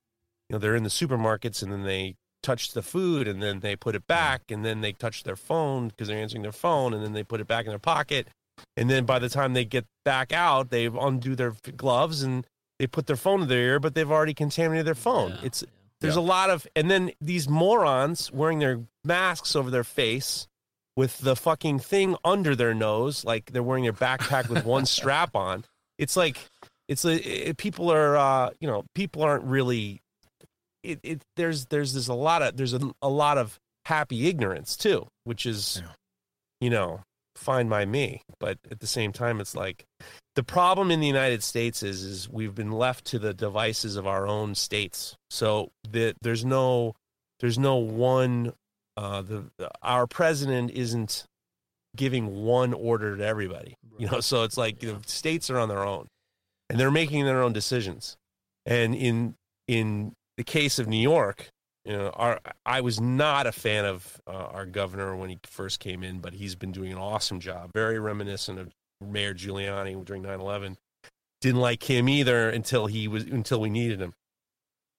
You know, they're in the supermarkets and then they touch the food and then they put it back and then they touch their phone because they're answering their phone and then they put it back in their pocket. And then by the time they get back out, they undo their gloves and they put their phone in their ear, but they've already contaminated their phone. Yeah, It's yeah. There's a lot of, and then these morons wearing their masks over their face with the fucking thing under their nose, like they're wearing their backpack with one (laughs) strap on. It's like, it's a, it, people are, uh, you know, people aren't really. It, it there's there's there's a lot of there's a, a lot of happy ignorance too, which is, Yeah. you know, fine by me. But at the same time, it's like the problem in the United States is is we've been left to the devices of our own states. So the, there's no there's no one uh, the our president isn't giving one order to everybody. You know, so it's like Yeah. the states are on their own and they're making their own decisions. And in in the case of New York, you know, our I was not a fan of uh, our governor when he first came in, but he's been doing an awesome job. Very reminiscent of Mayor Giuliani during 9/11. Didn't like him either until he was until we needed him.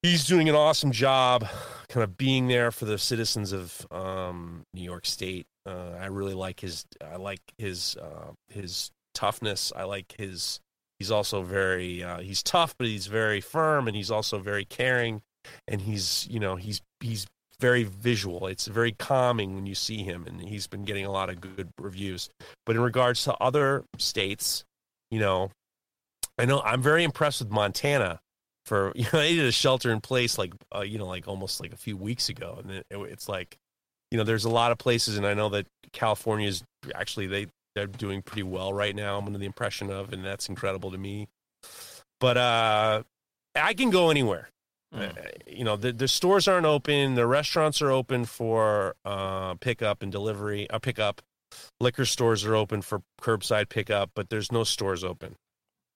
He's doing an awesome job, kind of being there for the citizens of um, New York State. Uh, I really like his. I like his uh, his toughness. I like his. He's also very. Uh, he's tough, but he's very firm, and he's also very caring. And he's you know he's he's very visual. It's very calming when you see him, and he's been getting a lot of good reviews. But in regards to other states, you know, I know I'm very impressed with Montana. For (laughs) you know, they did a shelter in place like uh, you know like almost like a few weeks ago, and it, it's like you know, there's a lot of places, and I know that California is actually they they're doing pretty well right now. I'm under the impression of, and that's incredible to me. But uh, I can go anywhere. Mm. Uh, you know, the, the stores aren't open. The restaurants are open for uh, pickup and delivery. Uh, pickup. Liquor stores are open for curbside pickup, but there's no stores open.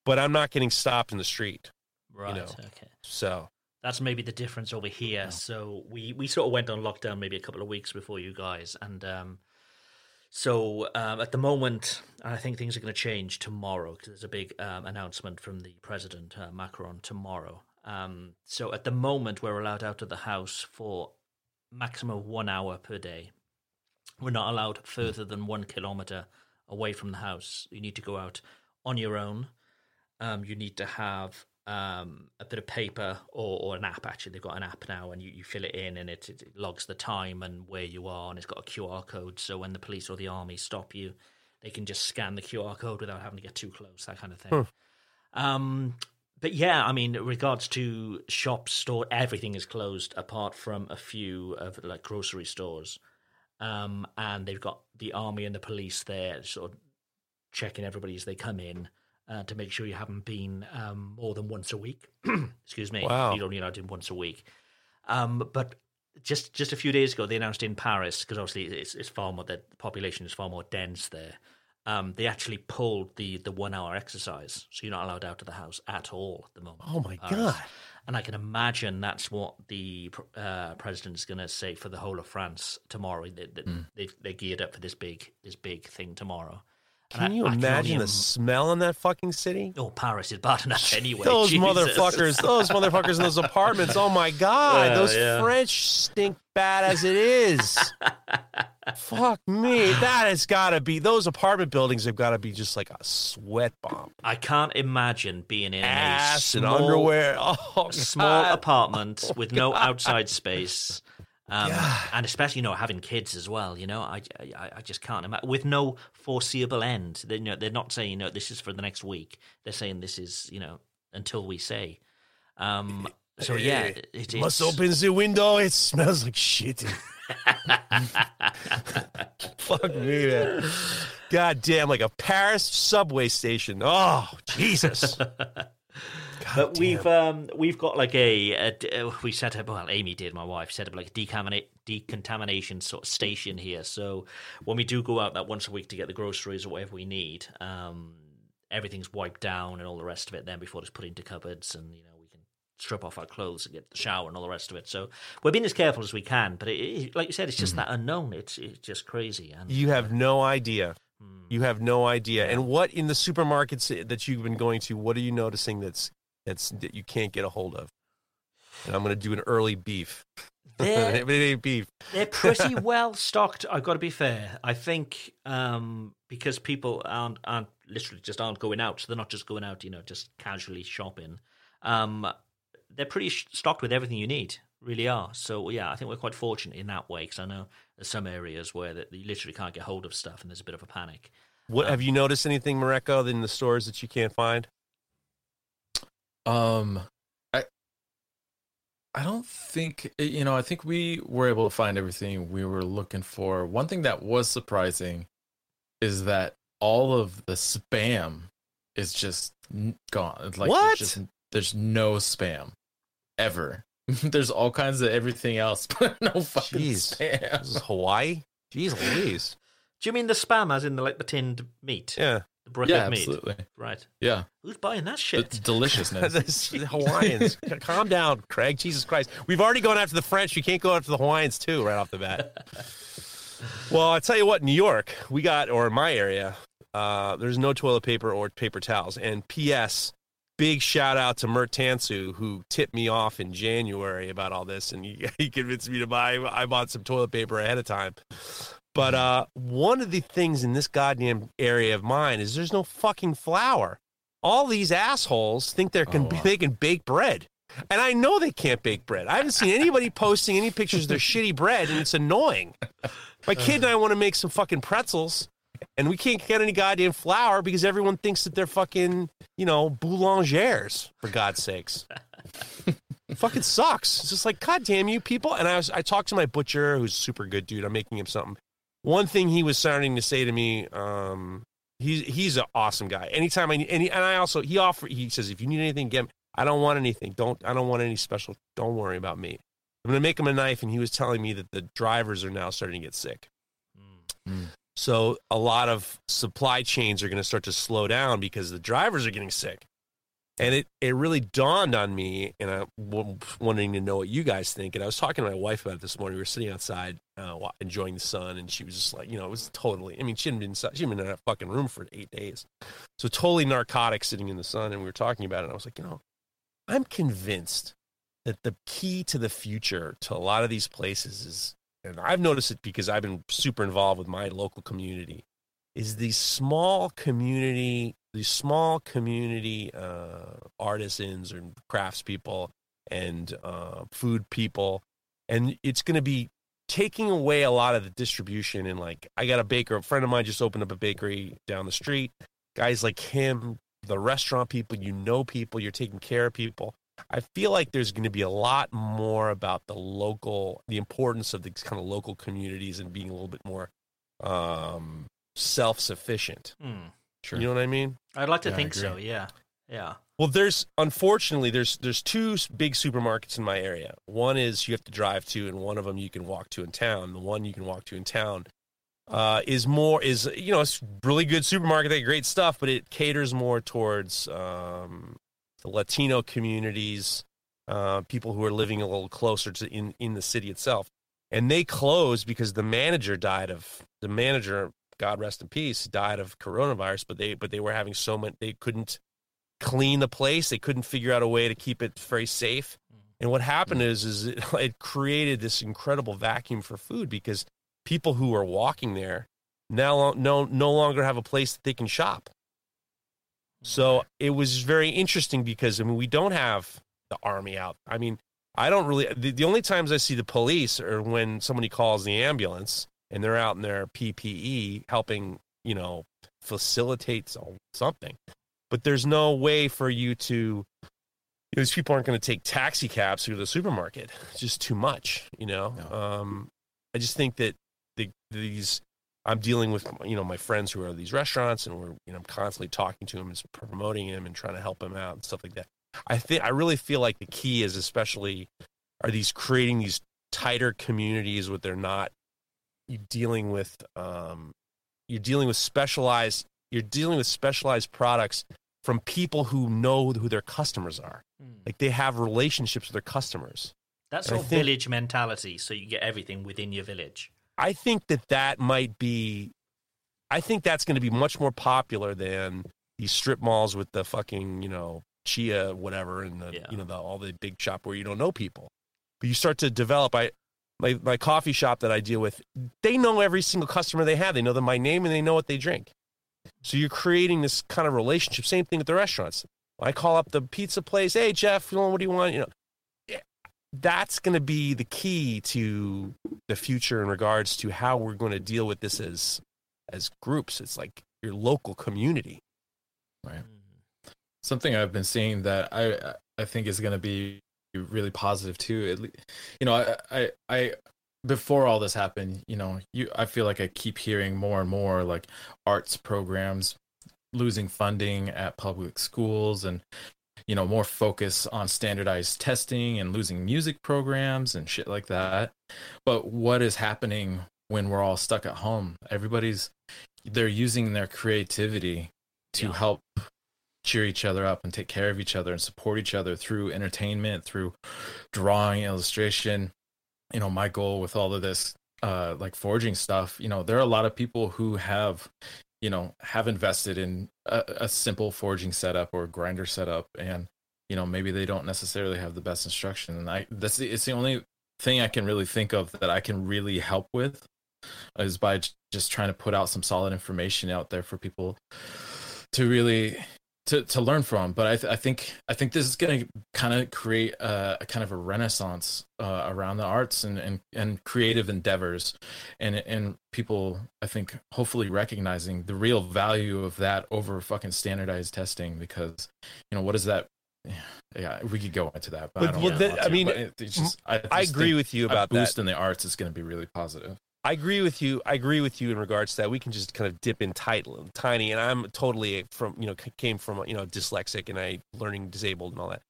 But I'm not getting stopped in the street. Right. know. Okay. So That's maybe the difference over here. So we we sort of went on lockdown maybe a couple of weeks before you guys, and um, so um, at the moment, I think things are going to change tomorrow because there's a big um, announcement from the president uh, Macron tomorrow. Um, so at the moment, we're allowed out of the house for maximum one hour per day. We're not allowed further than one kilometer away from the house. You need to go out on your own. Um, you need to have um, a bit of paper or, or an app. Actually, they've got an app now, and you, you fill it in, and it, it logs the time and where you are, and it's got a QR code. So when the police or the army stop you, they can just scan the QR code without having to get too close. That kind of thing. Um, but yeah, I mean, regards to shops, store, everything is closed apart from a few of like grocery stores. Um, and they've got the army and the police there, sort of checking everybody as they come in uh, to make sure you haven't been um, more than once a week. (clears throat) Excuse me. Wow. You're only allowed in once a week. Um, but just just a few days ago, they announced in Paris because obviously it's, it's far more the population is far more dense there. Um, they actually pulled the the one hour exercise, so you're not allowed out of the house at all at the moment. Oh my. God. And I can imagine that's what the uh, president is going to say for the whole of France tomorrow. They, they, Hmm. they've, they're geared up for this big this big thing tomorrow. Can I- you imagine the smell in that fucking city? Oh, Paris is bad enough (laughs) anyway. those Jesus. motherfuckers, those motherfuckers in those apartments. Oh my (laughs) god, Yeah, those yeah. French stink bad as it is. (laughs) Fuck me, that has got to be. Those apartment buildings have got to be just like a sweat bomb. I can't imagine being in a Ass and underwear. Oh, small God. apartment with no outside space. Um, God. and especially, you know, having kids as well. You know, I, I, I just can't imagine with no foreseeable end. They, you know, they're not saying, you know, this is for the next week. They're saying this is, you know, until we say. Um, so yeah, Hey, it, Must open the window. It smells like shit. (laughs) Fuck me, man. God damn, like a Paris subway station. Oh, Jesus. (laughs) But we've um we've got like a, uh, we set up well Amy did my wife set up like a decontaminate decontamination sort of station here. So when we do go out that once a week to get the groceries or whatever we need, um everything's wiped down and all the rest of it then before it's put into cupboards and you know we can strip off our clothes and get the shower and all the rest of it. So we're being as careful as we can. But it, it, like you said, it's just that unknown. It's it's just crazy. And You have no idea. Hmm. You have no idea. And what in the supermarkets that you've been going to, what are you noticing that's that's that you can't get a hold of? And I'm going to do an early beef. (laughs) It ain't beef. They're pretty (laughs) well stocked. I've got to be fair. I think um, because people aren't aren't literally just aren't going out, so they're not just going out, you know, just casually shopping. Um, they're pretty stocked with everything you need. Really are. So yeah, I think we're quite fortunate in that way because I know there's some areas where that you literally can't get hold of stuff, and there's a bit of a panic. What have you noticed anything, Mareko, in the stores that you can't find? Um, I I don't think eh, you know. I think we were able to find everything we were looking for. One thing that was surprising is that all of the spam is just gone. It's Like What? There's, just, there's no spam ever. (laughs) there's all kinds of everything else, (laughs) but no fucking Jeez. This spam. is Hawaii? Jeez (laughs) Louise. Do you mean the spam, as in the like the tinned meat, Yeah. The brick Yeah, of meat? absolutely. Right. Yeah, Who's buying that the shit? deliciousness. (laughs) The Hawaiians. Calm down, Craig. Jesus Christ. We've already gone after the French. You can't go after the Hawaiians, too, right off the bat. (laughs) well, I'll tell you what, New York, we got, or in my area, uh, there's no toilet paper or paper towels. And P.S., big shout out to Mert Tansu, who tipped me off in January about all this. And he, (laughs) he convinced me to buy, I bought some toilet paper ahead of time. But uh, one of the things in this goddamn area of mine is there's no fucking flour. All these assholes think they can Oh, wow. (laughs) they can bake bread, and I know they can't bake bread. I haven't seen anybody (laughs) posting any pictures of their shitty bread, and it's annoying. My kid and I want to make some fucking pretzels, and we can't get any goddamn flour because everyone thinks that they're fucking you know boulangers for God's sakes. (laughs) fucking sucks. It's just like, God damn you people. And I was, I talked to my butcher, who's a super good dude. I'm making him something. One thing he was starting to say to me, um, he's he's an awesome guy. Anytime I need, and, he, and I also he offer he says if you need anything, get. Me. I don't want anything. Don't I don't want any special. Don't worry about me. I'm gonna make him a knife, and he was telling me that the drivers are now starting to get sick. Mm. So a lot of supply chains are going to start to slow down because the drivers are getting sick. And it, it really dawned on me, and I was wanting to know what you guys think. And I was talking to my wife about it this morning. We were sitting outside uh, enjoying the sun, and she was just like, you know, it was totally. I mean, she hadn't been she hadn't been in that fucking room for eight days, so totally narcotic, sitting in the sun. And we were talking about it. And I was like, you know, I'm convinced that the key to the future to a lot of these places is and I've noticed it because I've been super involved with my local community, is these small community, these small community uh, artisans and craftspeople and uh, food people, and it's going to be taking away a lot of the distribution. And like, I got a baker, a friend of mine just opened up a bakery down the street. Guys like him, the restaurant people, you know people, you're taking care of people. I feel like there's going to be a lot more about the local, the importance of these kind of local communities and being a little bit more um, self sufficient. Hmm. Sure. You know what I mean? I'd like to Yeah, think so. Yeah, yeah. Well, there's unfortunately there's there's two big supermarkets in my area. One is you have to drive to, and one of them you can walk to in town. The one you can walk to in town uh, is more is you know it's really good supermarket. They great stuff, but it caters more towards um, the Latino communities, uh, people who are living a little closer to in in the city itself. And they closed because the manager died of the manager. God rest in peace, died of coronavirus. But they but they were having so much they couldn't clean the place. They couldn't figure out a way to keep it very safe. Mm-hmm. And what happened mm-hmm. is, is it, (laughs) it created this incredible vacuum for food because people who are walking there now no no longer have a place that they can shop. So it was very interesting because I mean we don't have the army out. I mean I don't really the, the only times I see the police are when somebody calls the ambulance and they're out in their PPE helping you know facilitate something. But there's no way for you to you know, these people aren't going to take taxi cabs through the supermarket. It's just too much you know? No. um, i just think that the, these i'm dealing with you know my friends who are these restaurants and we're you know i'm constantly talking to them and promoting them and trying to help them out and stuff like that. I think i really feel like the key is especially are these creating these tighter communities where they're not you dealing with um, you're dealing with specialized you're dealing with specialized products from people who know who their customers are Hmm. like they have relationships with their customers That's And think- village mentality. So you get everything within your village. i think that that might be i think that's going to be much more popular than these strip malls with the fucking you know chia whatever and the Yeah. you know the, all the big shop where you don't know people but you start to develop i my, my coffee shop that i deal with they know every single customer they have. They know them by name and they know what they drink. So you're creating this kind of relationship. Same thing with the restaurants. I call up the pizza place hey jeff you know, what do you want? You know that's going to be the key to the future in regards to how we're going to deal with this as as groups. It's like your local community. Right. Hmm. something I've been seeing that I I think is going to be really positive too. At least, you know, I, I I before all this happened, you know, you I feel like I keep hearing more and more like arts programs losing funding at public schools and you know more focus on standardized testing and losing music programs and shit like that. But what is happening when we're all stuck at home? Everybody's they're using their creativity to Yeah. help cheer each other up and take care of each other and support each other through entertainment, through drawing, illustration. You know, my goal with all of this, uh, like forging stuff, you know, there are a lot of people who have, you know, have invested in a, a simple forging setup or grinder setup, and you know, maybe they don't necessarily have the best instruction. And I, that's the, it's the only thing I can really think of that I can really help with is by just trying to put out some solid information out there for people to really to, to learn from but I, th- I think i think this is going to kind of create a, a kind of a renaissance uh, around the arts and, and and creative endeavors and and people i think hopefully recognizing the real value of that over fucking standardized testing because you know what is that (sighs) yeah, we could go into that, but, But- I, well, that- I mean, But it- it's just, I, I agree with you about that. boost in the arts is going to be really positive. I agree with you. I agree with you in regards to that. We can just kind of dip in tight, tiny, and I'm totally from you know came from you know dyslexic and I learning disabled and all that.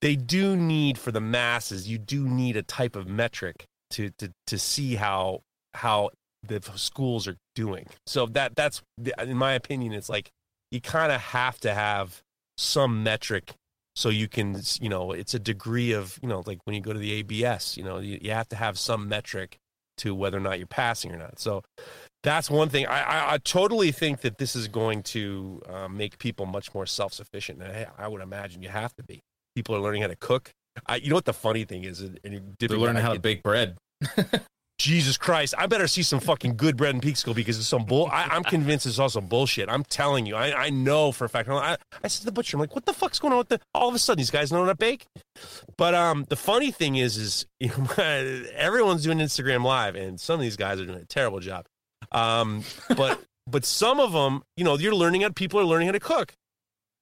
They do need for the masses. You do need a type of metric to to to see how how the schools are doing. So that that's in my opinion, it's like you kind of have to have some metric so you can you know it's a degree of you know like when you go to the ABS you know you, you have to have some metric to whether or not you're passing or not. So that's one thing. I i, I totally think that this is going to uh, make people much more self-sufficient I, I would imagine you have to be. People are learning how to cook. I, you know what the funny thing is and They're learning how to bake bread. (laughs) Jesus Christ, I better see some fucking good bread in Peekskill because it's some bull. I, I'm convinced it's all some bullshit. I'm telling you, I, I know for a fact. I, I said to the butcher, I'm like, what the fuck's going on with the? All of a sudden, these guys know how to bake. But um, the funny thing is, is you (laughs) know, everyone's doing Instagram live, and some of these guys are doing a terrible job. Um, but (laughs) but some of them, you know, you're learning how people are learning how to cook,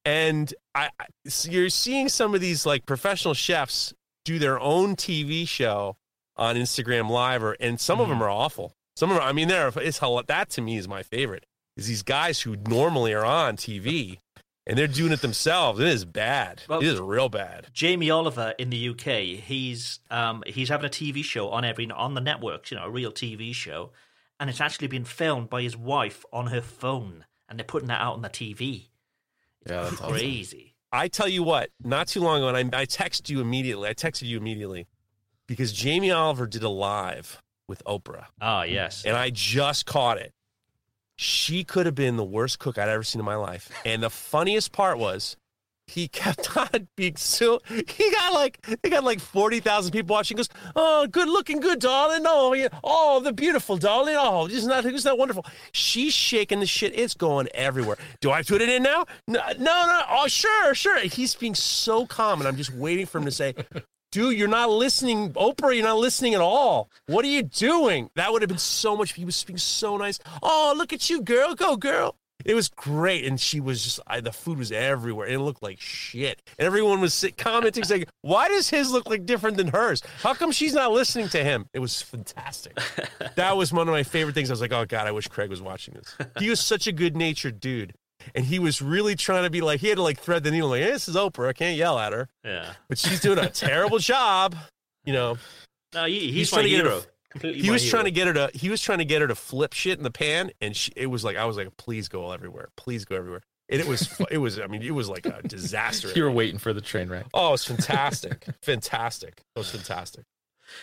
and I, I you're seeing some of these like professional chefs do their own TV show on Instagram Live, or and some of them are awful. Some of them, I mean, they're it's. That to me is my favorite. Is these guys who normally are on TV and they're doing it themselves. It is bad. Well- it is real bad. Jamie Oliver in the UK, he's um, he's having a TV show on every on the networks, you know, a real TV show, and it's actually been filmed by his wife on her phone, and they're putting that out on the TV. Yeah, that's awesome. Crazy. I tell you what, not too long ago, and I, I texted you immediately. I texted you immediately because Jamie Oliver did a live with Oprah, Ah, yes. and I just caught it. She could have been the worst cook I'd ever seen in my life. And the funniest part was he kept (laughs) on being so he got like he got like 40,000 people watching. He goes, "Oh, good looking, good darling. Oh, yeah. oh, the beautiful darling. Oh, isn't that isn't that wonderful?" She's shaking the shit. It's going everywhere. Do I put it in now? No, no, no. Oh, sure, sure. He's being so calm, and I'm just waiting for him to say, dude, you're not listening. Oprah, you're not listening at all. What are you doing? That would have been so much. He was being so nice. Oh, look at you, girl. Go, girl. It was great. And she was just, I, the food was everywhere. It looked like shit. And everyone was sit, commenting, saying, why does his look like different than hers? How come she's not listening to him? It was fantastic. (laughs) that was one of my favorite things. I was like, oh, God, I wish Craig was watching this. He was such a good natured dude. And he was really trying to be like, he had to like thread the needle, like, hey, this is Oprah. I can't yell at her yeah. but she's doing a (laughs) terrible job. You know, No, he, he's, He's trying to get her- Completely he was hero. trying to get her to he was trying to get her to flip shit in the pan, and she, it was like I was like, please go everywhere, please go everywhere. And it was it was I mean it was like a (laughs) disaster. You were waiting for the train wreck. oh, it was (laughs) fantastic, fantastic. It was fantastic.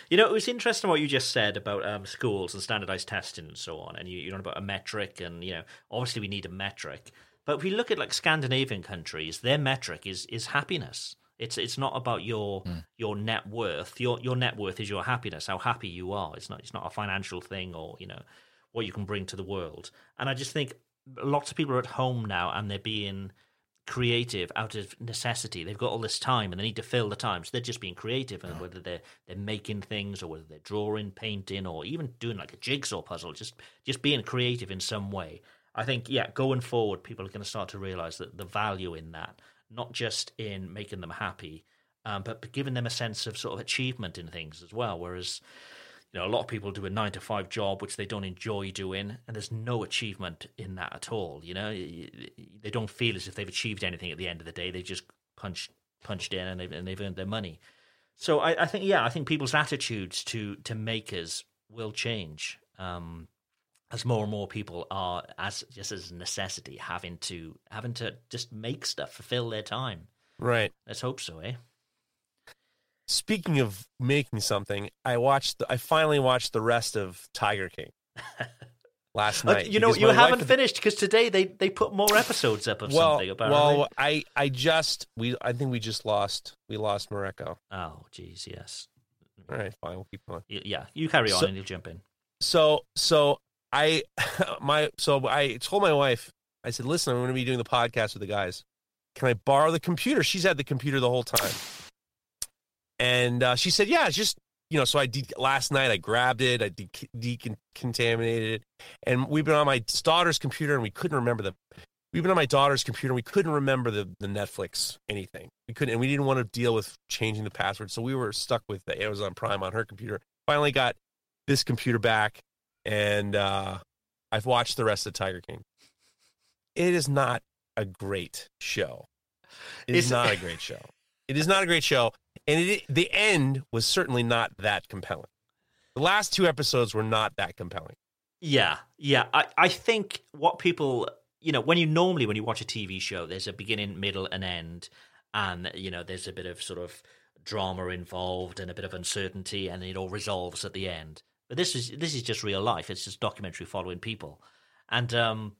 You know, it was interesting what you just said about um, schools and standardized testing and so on. And you, you know about a metric, and you know, obviously we need a metric. But if we look at like Scandinavian countries, their metric is is happiness. It's it's not about your hmm. your net worth. Your your net worth is your happiness, how happy you are. It's not it's not a financial thing or you know what you can bring to the world. And I just think lots of people are at home now and they're being creative out of necessity. They've got all this time and they need to fill the time, so they're just being creative. And whether they're they're making things or whether they're drawing, painting, or even doing like a jigsaw puzzle, just just being creative in some way. I think yeah, going forward, people are going to start to realize that the value in that, not just in making them happy, um, but giving them a sense of sort of achievement in things as well. Whereas you know, a lot of people do a nine to five job which they don't enjoy doing, and there's no achievement in that at all. You know, they don't feel as if they've achieved anything at the end of the day. They just punched punched in and they've, and they've earned their money. So I, I think, yeah, I think people's attitudes to to makers will change um, as more and more people are, as just as a necessity, having to having to just make stuff, fulfill their time. Right. Let's hope so, eh? Speaking of making something, I watched. I finally watched the rest of Tiger King (laughs) last Uh, night. you know, you haven't had- finished because today they, they put more episodes up of well, something. Apparently, well, I I just we I think we just lost we lost Mareko. oh, geez, yes, All right, fine, we'll keep going. Yeah. You carry on So- and you'll jump in. so so I (laughs) my so I told my wife I said listen I'm going to be doing the podcast with the guys can I borrow the computer she's had the computer the whole time and uh, she said yeah just you know so I de- last night I grabbed it I de- decontaminated it and we've been on my daughter's computer and we couldn't remember the we've been on my daughter's computer. and We couldn't remember the the Netflix anything. We couldn't, and we didn't want to deal with changing the password, so we were stuck with the Amazon Prime on her computer. Finally, got this computer back, and uh, I've watched the rest of Tiger King. It is not a great show. It is not a (laughs) great show. It is not a great show, and it, the end was certainly not that compelling. The last two episodes were not that compelling. Yeah, yeah. I, I think what people, you know, when you normally when you watch a TV show, there's a beginning, middle, and end, and you know, there's a bit of sort of drama involved and a bit of uncertainty, and it all resolves at the end. But this is this is just real life. It's just documentary following people, and um,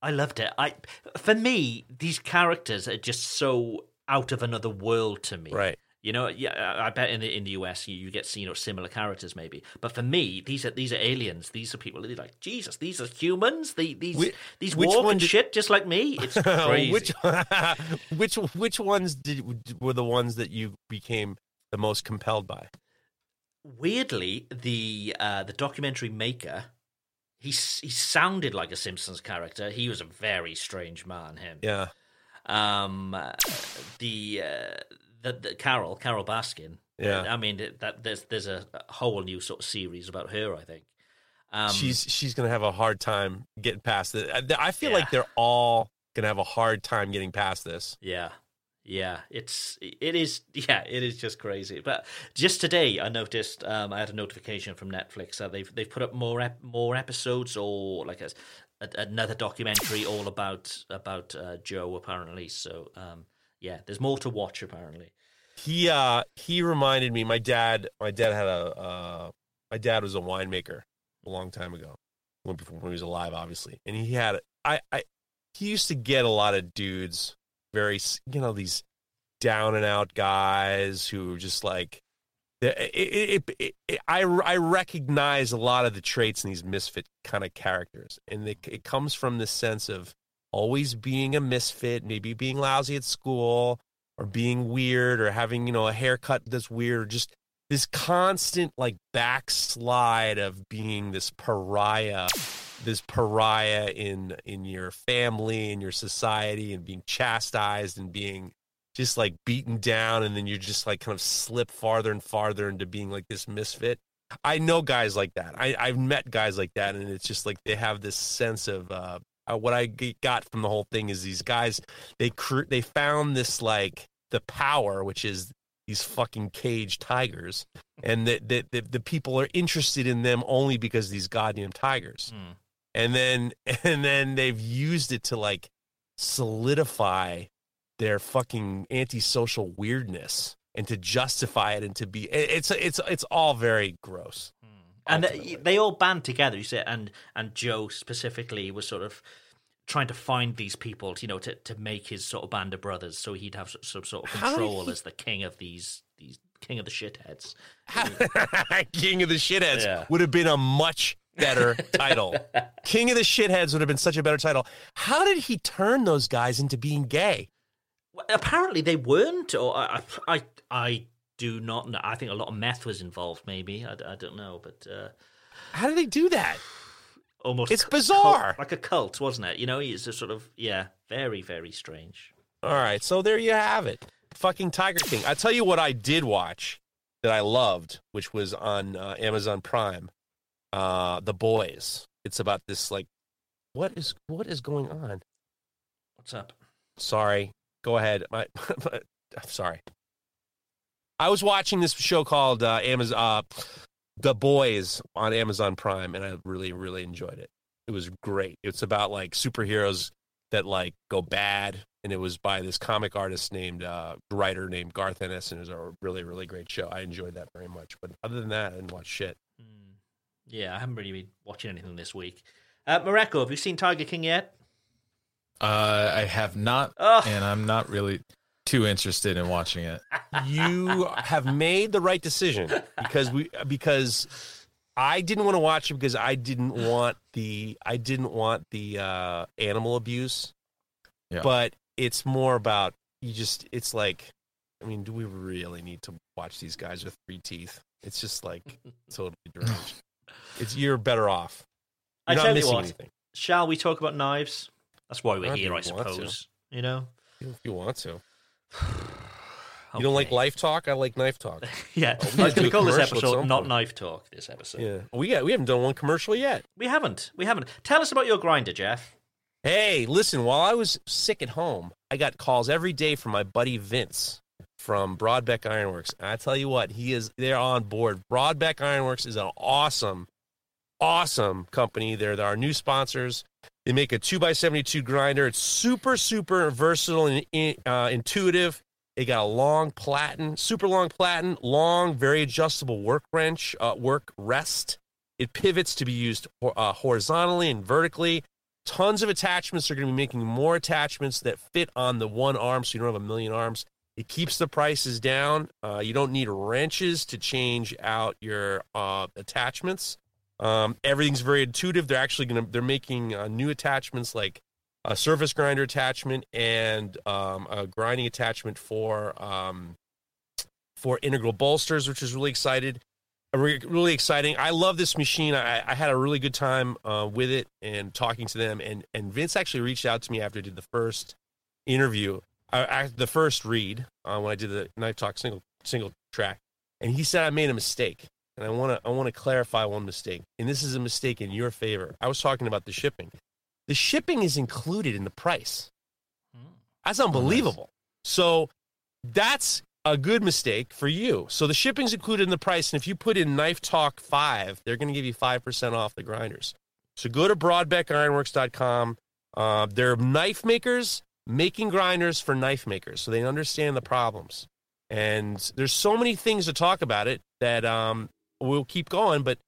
I loved it. I for me, these characters are just so out of another world to me. Right. You know, yeah, I bet in the in the US you, you get you know similar characters maybe, but for me these are these are aliens. These are people. They're like Jesus. These are humans. They, these Whi- these which walk and did- shit just like me. (laughs) It's crazy. which (laughs) which which ones did were the ones that you became the most compelled by? Weirdly, the uh, the documentary maker, he he sounded like a Simpsons character. He was a very strange man. Him. Yeah. Um, uh, the, uh, the the Carole Carole Baskin. Yeah. I mean that there's there's a whole new sort of series about her. I think. Um, she's she's gonna have a hard time getting past it. I- I feel Yeah. like they're all gonna have a hard time getting past this. Yeah. Yeah, it's it is (laughs) yeah, it is just crazy. But just today, I noticed um, I had a notification from Netflix that they've they've put up more ep- more episodes or like a, a, another documentary all about about uh, Joe apparently. So um, yeah, there's more to watch apparently. He uh he reminded me. My dad. My dad had a. Uh, my dad was a winemaker a long time ago, when before when he was alive, obviously, and he had. I I he used to get a lot of dudes, very you know these down and out guys who just like. It, it, it, I I recognize a lot of the traits in these misfit kind of characters, and it, it comes from this sense of always being a misfit, maybe being lousy at school, or being weird or having you know a haircut that's weird or just this constant like backslide of being this pariah this pariah in in your family and your society and being chastised and being just like beaten down and then you're just like kind of slip farther and farther into being like this misfit? I know guys like that. I, i've met guys like that and it's just like they have this sense of uh, uh, what i got from the whole thing is these guys they cr- they found this like the power which is these fucking caged tigers and that the, the, the people are interested in them only because these goddamn tigers. Hmm. And then (laughs) and then they've used it to like solidify their fucking antisocial weirdness and to justify it and to be it's it's it's all very gross hmm. and uh, they, ultimately. they all band together. You say, and and Joe specifically was sort of trying to find these people, to, you know, to, to make his sort of band of brothers, so he'd have some sort of control he- as the king of these these king of the shitheads. (laughs) King of the Shitheads Yeah. would have been a much better (laughs) title. King of the Shitheads would have been such a better title. How did he turn those guys into being gay? Well, apparently they weren't, or I, I, I, do not know. I think a lot of meth was involved. Maybe I, I don't know, but uh, How did they do that? (sighs) almost It's bizarre. cult- like a cult, wasn't it? You know, he's a sort of yeah, very very strange. All right, so there you have it. Fucking Tiger King. I tell you what I did watch that I loved, which was on uh, Amazon Prime. Uh, the Boys. It's about this like, what is what is going on? What's up? Sorry. Go ahead. My, (laughs) I'm sorry. I was watching this show called uh, Amazon, uh, The Boys on Amazon Prime, and I really, really enjoyed it. It was great. It's about like superheroes that like go bad, and it was by this comic artist named uh, writer named Garth Ennis, and it was a really, really great show. I enjoyed that very much. But other than that, I didn't watch shit. Yeah, I haven't really been watching anything this week. Uh, Mareko, have you seen Tiger King yet? Uh, I have not, Ugh. and I'm not really too interested in watching it. you have made the right decision because we because I didn't want to watch it because I didn't want the I didn't want the uh animal abuse. Yeah. But it's more about you just it's like I mean, do we really need to watch these guys with three teeth? It's just like (laughs) totally deranged. It's you're better off. I You're not tell you what, anything. shall we talk about knives? That's why we're Not here, I you want suppose. You know. If you want to. (sighs) You don't like Okay. life talk? I like knife talk. (laughs) Yeah, Oh, we I was should going to call this commercial at episode some "Not point. Knife Talk." This episode. Yeah. We got we haven't done one commercial yet. We haven't. We haven't. Tell us about your grinder, Jeff. Hey, listen, while I was sick at home, I got calls every day from my buddy Vince from Broadbeck Ironworks. And I tell you what, he is they're on board. Broadbeck Ironworks is an awesome, awesome company. They're, they're our new sponsors. They make a 2x72 grinder. It's super, super versatile and uh, intuitive. They got a long platen, super long platen, long, very adjustable work wrench, uh, work rest. It pivots to be used uh, horizontally and vertically tons of attachments. They're going to be making more attachments that fit on the one arm so you don't have a million arms. It keeps the prices down. Uh, you don't need wrenches to change out your uh, attachments. Um, everything's very intuitive. They're actually going to they're making uh, new attachments like a surface grinder attachment and um, a grinding attachment for um, for integral bolsters, which is really excited re- really exciting. I love this machine. I, I had a really good time uh, with it and talking to them. And and Vince actually reached out to me after I did the first interview, uh, the first read uh, when I did the Knife Talk single single track, and he said I made a mistake. And I want to I want to clarify one mistake. And this is a mistake in your favor. I was talking about the shipping. The shipping is included in the price. That's unbelievable. So that's a good mistake for you. So the shipping's included in the price, and if you put in Knife Talk five, they're going to give you five percent off the grinders. So go to BrodbeckIronworks.com. Uh, they're knife makers making grinders for knife makers, so they understand the problems. And there's so many things to talk about it that um, we'll keep going, but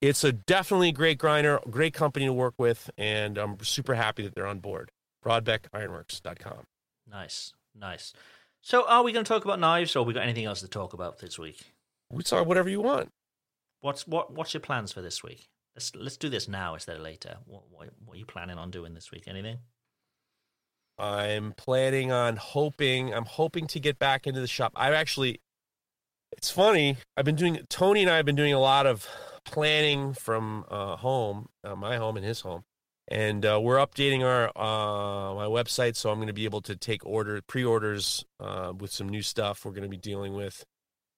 it's a definitely great grinder, great company to work with, and I'm super happy that they're on board. BrodbeckIronworks.com. Nice, nice. So, are we going to talk about knives, or we got anything else to talk about this week? We talk whatever you want. What's what? What's your plans for this week? Let's let's do this now instead of later. What what, what are you planning on doing this week? Anything? I'm planning on hoping. I'm hoping to get back into the shop. I actually, it's funny. I've been doing. Tony and I have been doing a lot of planning from uh, home, uh, my home and his home, and uh, we're updating our uh, my website. So I'm going to be able to take order pre-orders uh, with some new stuff we're going to be dealing with.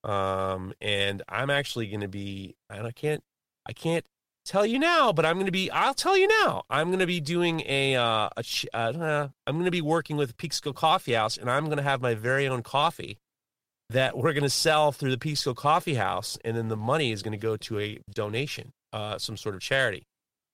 Um, and I'm actually going to be. And I can't. I can't tell you now, but I'm going to be. I'll tell you now. I'm going to be doing a uh, a, uh i'm going to be working with Peekskill Coffee House, and I'm going to have my very own coffee that we're going to sell through the Peekskill Coffee House, and then the money is going to go to a donation, uh, some sort of charity.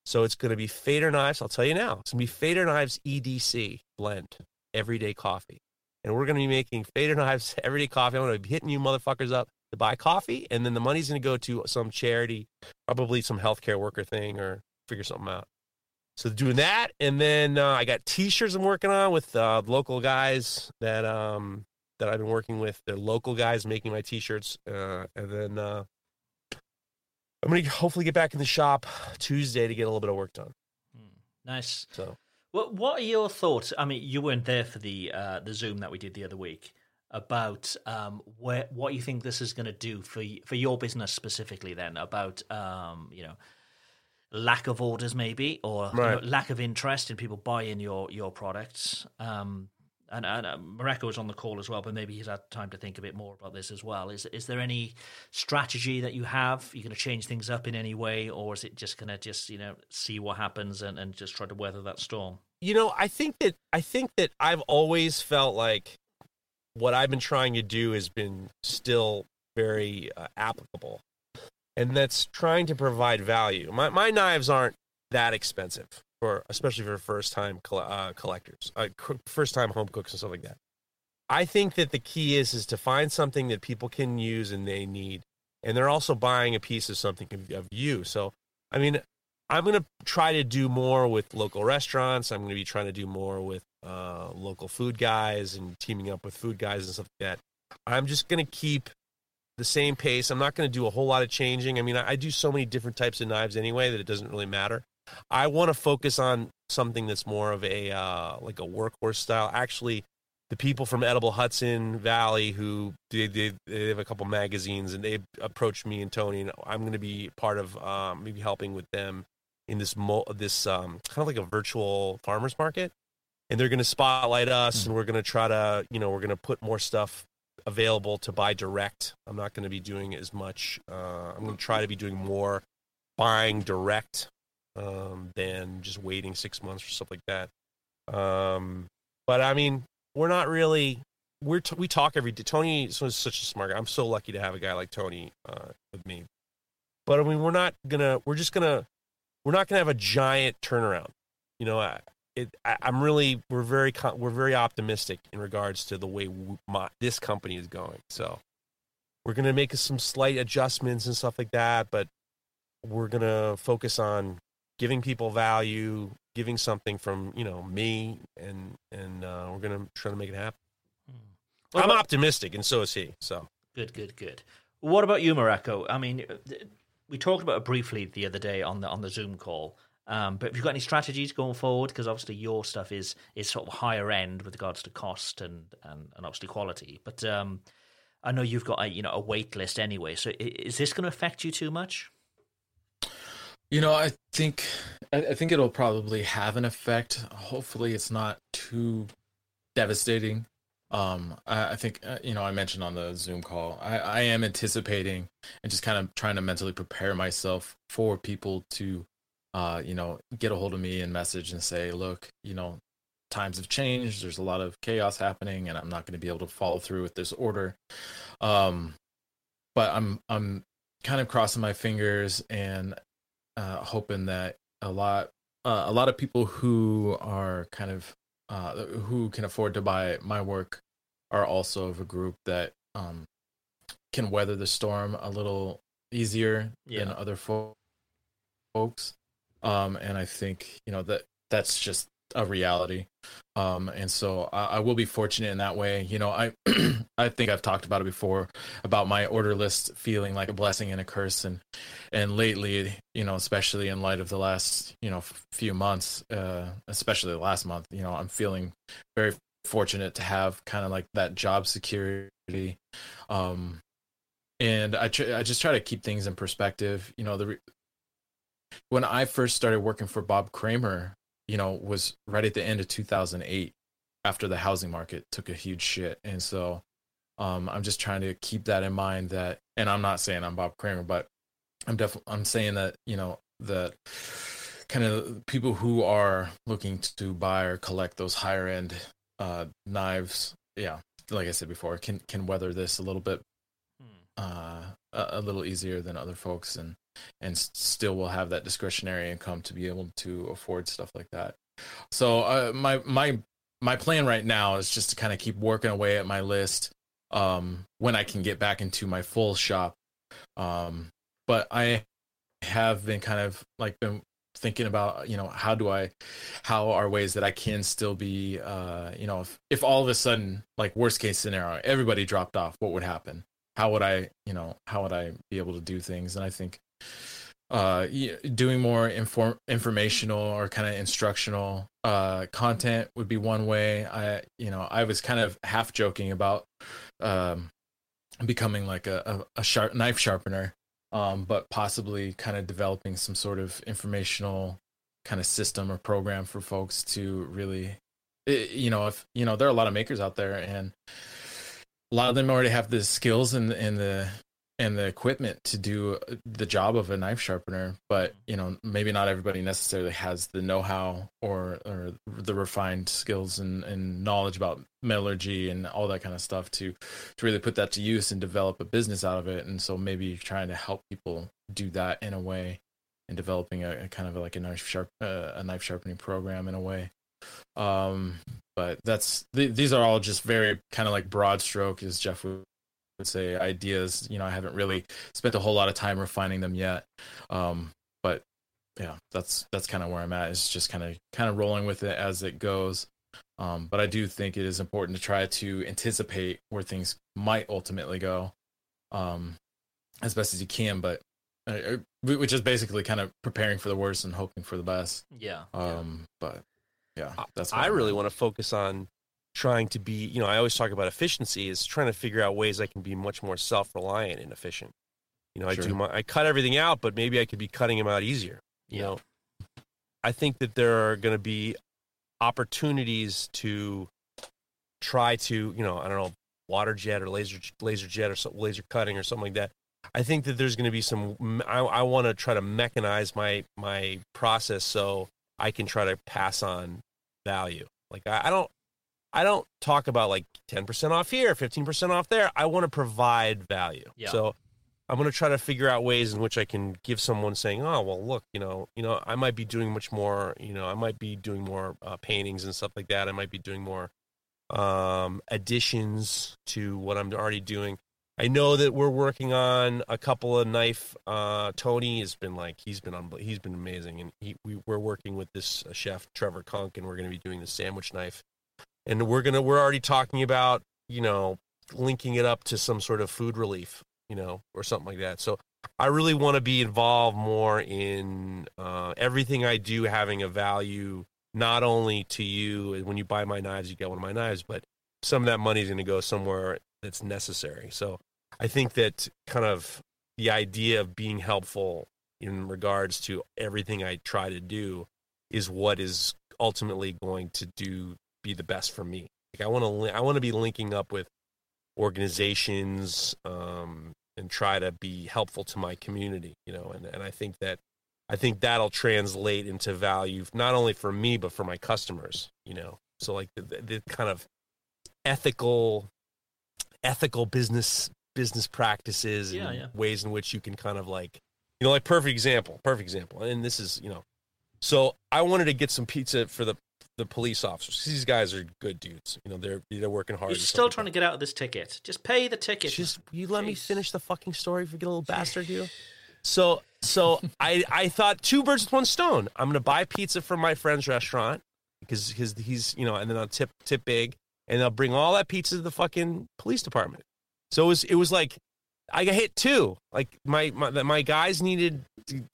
So it's going to be Fader Knives. I'll tell you now. It's going to be Fader Knives EDC blend, everyday coffee, and we're going to be making Fader Knives (laughs) everyday coffee. I'm going to be hitting you motherfuckers up to buy coffee, and then the money's going to go to some charity, probably some healthcare worker thing, or figure something out. So doing that, and then uh, I got T-shirts I'm working on with uh, local guys that um that I've been working with. They're local guys making my T-shirts, uh, and then uh, I'm gonna hopefully get back in the shop Tuesday to get a little bit of work done. Nice. So What What are your thoughts? I mean, you weren't there for the uh, the Zoom that we did the other week about um, where what you think this is going to do for for your business specifically. Then about um, you know lack of orders maybe or you know, lack of interest in people buying your your products. Um, and, and was on the call as well, but maybe he's had time to think a bit more about this as well. Is is there any strategy that you have? You're going to change things up in any way, or is it just going to just you know see what happens and, and just try to weather that storm? you know, I think that I think that I've always felt like what I've been trying to do has been still very uh, applicable, and that's trying to provide value. My my knives aren't that expensive for, especially for first time uh, collectors, uh, first time home cooks and stuff like that. I think that the key is is to find something that people can use and they need, and they're also buying a piece of something of, of you. So, I mean, I'm going to try to do more with local restaurants. I'm going to be trying to do more with uh, local food guys and teaming up with food guys and stuff like that. I'm just going to keep the same pace. I'm not going to do a whole lot of changing. I mean, I, I do so many different types of knives anyway that it doesn't really matter. I want to focus on something that's more of a uh, like a workhorse style. Actually, the people from Edible Hudson Valley who they, they, they have a couple magazines and they approached me and Tony and I'm going to be part of um, maybe helping with them in this mo- this um, kind of like a virtual farmers market and they're going to spotlight us, Hmm. and we're going to try to, you know, we're going to put more stuff available to buy direct. I'm not going to be doing as much. Uh, I'm going to try to be doing more buying direct um, than just waiting six months or stuff like that. Um, but I mean, we're not really. We're t- we talk every day. Tony is such a smart guy. I'm so lucky to have a guy like Tony uh, with me. But I mean, we're not gonna. We're just gonna. We're not gonna have a giant turnaround. You know, I, it, I, I'm really. We're very. We're very optimistic in regards to the way w- my, this company is going. So we're gonna make some slight adjustments and stuff like that. But we're gonna focus on giving people value, giving something from you know me, and and uh, we're gonna try to make it happen. What I'm about- optimistic, and so is he. So Good, good, good. What about you, Mareko? I mean, uh, we talked about it briefly the other day on the on the Zoom call. Um, but have you got any strategies going forward? Because obviously your stuff is is sort of higher end with regards to cost and and, and obviously quality. But um, I know you've got a you know a wait list anyway. So is this going to affect you too much? You know, I think I, think it'll probably have an effect. Hopefully, it's not too devastating. Um, I, I think uh, you know I mentioned on the Zoom call. I, I am anticipating and just kind of trying to mentally prepare myself for people to, uh, you know, get a hold of me and message and say, look, you know, times have changed. There's a lot of chaos happening, and I'm not going to be able to follow through with this order. Um, but I'm I'm kind of crossing my fingers and uh, hoping that a lot uh, a lot of people who are kind of uh, who can afford to buy my work are also of a group that um, can weather the storm a little easier than other fo- folks. Um, and I think you know that that's just a reality. Um, and so I, I will be fortunate in that way. You know, I (clears throat) I think I've talked about it before about my order list feeling like a blessing and a curse, and and lately, you know, especially in light of the last you know few months, uh, especially the last month, you know, I'm feeling very fortunate to have kind of like that job security. Um, and I tr- I just try to keep things in perspective. You know, the re- when I first started working for Bob Kramer, you know, was right at the end of 2008 after the housing market took a huge shit. And so um, I'm just trying to keep that in mind that, and I'm not saying I'm Bob Kramer, but I'm definitely, I'm saying that, you know, that kind of people who are looking to buy or collect those higher end uh, knives, yeah, like I said before, can, can weather this a little bit uh, a, a little easier than other folks and and still will have that discretionary income to be able to afford stuff like that. So uh, my my my plan right now is just to kind of keep working away at my list um when i can get back into my full shop. Um but i have been kind of like been thinking about you know how do i how are ways that i can still be uh you know if, if all of a sudden like worst case scenario everybody dropped off what would happen? How would I, you know, how would I be able to do things? And I think uh, doing more inform informational or kind of instructional uh, content would be one way. I, you know, I was kind of half joking about um, becoming like a, a, a sharp knife sharpener, um, but possibly kind of developing some sort of informational kind of system or program for folks to really, eh, you know, if you know, there are a lot of makers out there and a lot of them already have the skills and and the and the equipment to do the job of a knife sharpener but you know maybe not everybody necessarily has the know-how or or the refined skills and, and knowledge about metallurgy and all that kind of stuff to to really put that to use and develop a business out of it. And so maybe trying to help people do that in a way and developing a, a kind of like a knife sharp uh, a knife sharpening program in a way. Um but that's th- these are all just very kind of like broad stroke as jeff would, would say ideas you know i haven't really spent a whole lot of time refining them yet um but yeah that's that's kind of where i'm at is just kind of kind of rolling with it as it goes um but i do think it is important to try to anticipate where things might ultimately go um as best as you can but uh, uh, which is basically kind of preparing for the worst and hoping for the best Yeah. um but yeah that's I really want to focus on trying to be, you know, I always talk about efficiency is trying to figure out ways I can be much more self-reliant and efficient. You know, I do my I cut everything out, but maybe I could be cutting them out easier. You Yeah. know, I think that there are going to be opportunities to try to, you know, I don't know, water jet or laser laser jet or so, laser cutting or something like that. I think that there's going to be some. I, I want to try to mechanize my my process so I can try to pass on value. Like I, I don't I don't talk about like 10% off here, 15% off there. I want to provide value. Yeah. So I'm going to try to figure out ways in which I can give someone saying, "Oh, well, look, you know, you know, I might be doing much more, you know, I might be doing more uh, paintings and stuff like that. I might be doing more um, additions to what I'm already doing. I know that we're working on a couple of knife. Uh, Tony has been like he's been unbel- he's been amazing, and he, we, we're working with this uh, chef Trevor Kunk, and we're going to be doing the sandwich knife, and we're gonna we're already talking about you know linking it up to some sort of food relief, you know, or something like that. So I really want to be involved more in uh, everything I do having a value not only to you when you buy my knives, you get one of my knives, but some of that money is going to go somewhere that's necessary. So I think that kind of the idea of being helpful in regards to everything I try to do is what is ultimately going to do be the best for me. Like I want to I want to be linking up with organizations um, and try to be helpful to my community, you know, and, and I think that I think that'll translate into value not only for me but for my customers, you know. So like the, the, the kind of ethical ethical business business practices Yeah, and yeah. ways in which you can kind of like you know like perfect example perfect example and this is you know so i wanted to get some pizza for the the police officers. These guys are good dudes. You know they're they're working hard You're still trying like to get out of this ticket. Just pay the ticket. just you let me finish the fucking story if you get a little (laughs) bastard you so so (laughs) i i thought two birds with one stone. I'm gonna buy pizza from my friend's restaurant because his he's you know and then i'll tip tip big and i'll bring all that pizza to the fucking police department. So it was it was like I got hit too. Like my my, my guys needed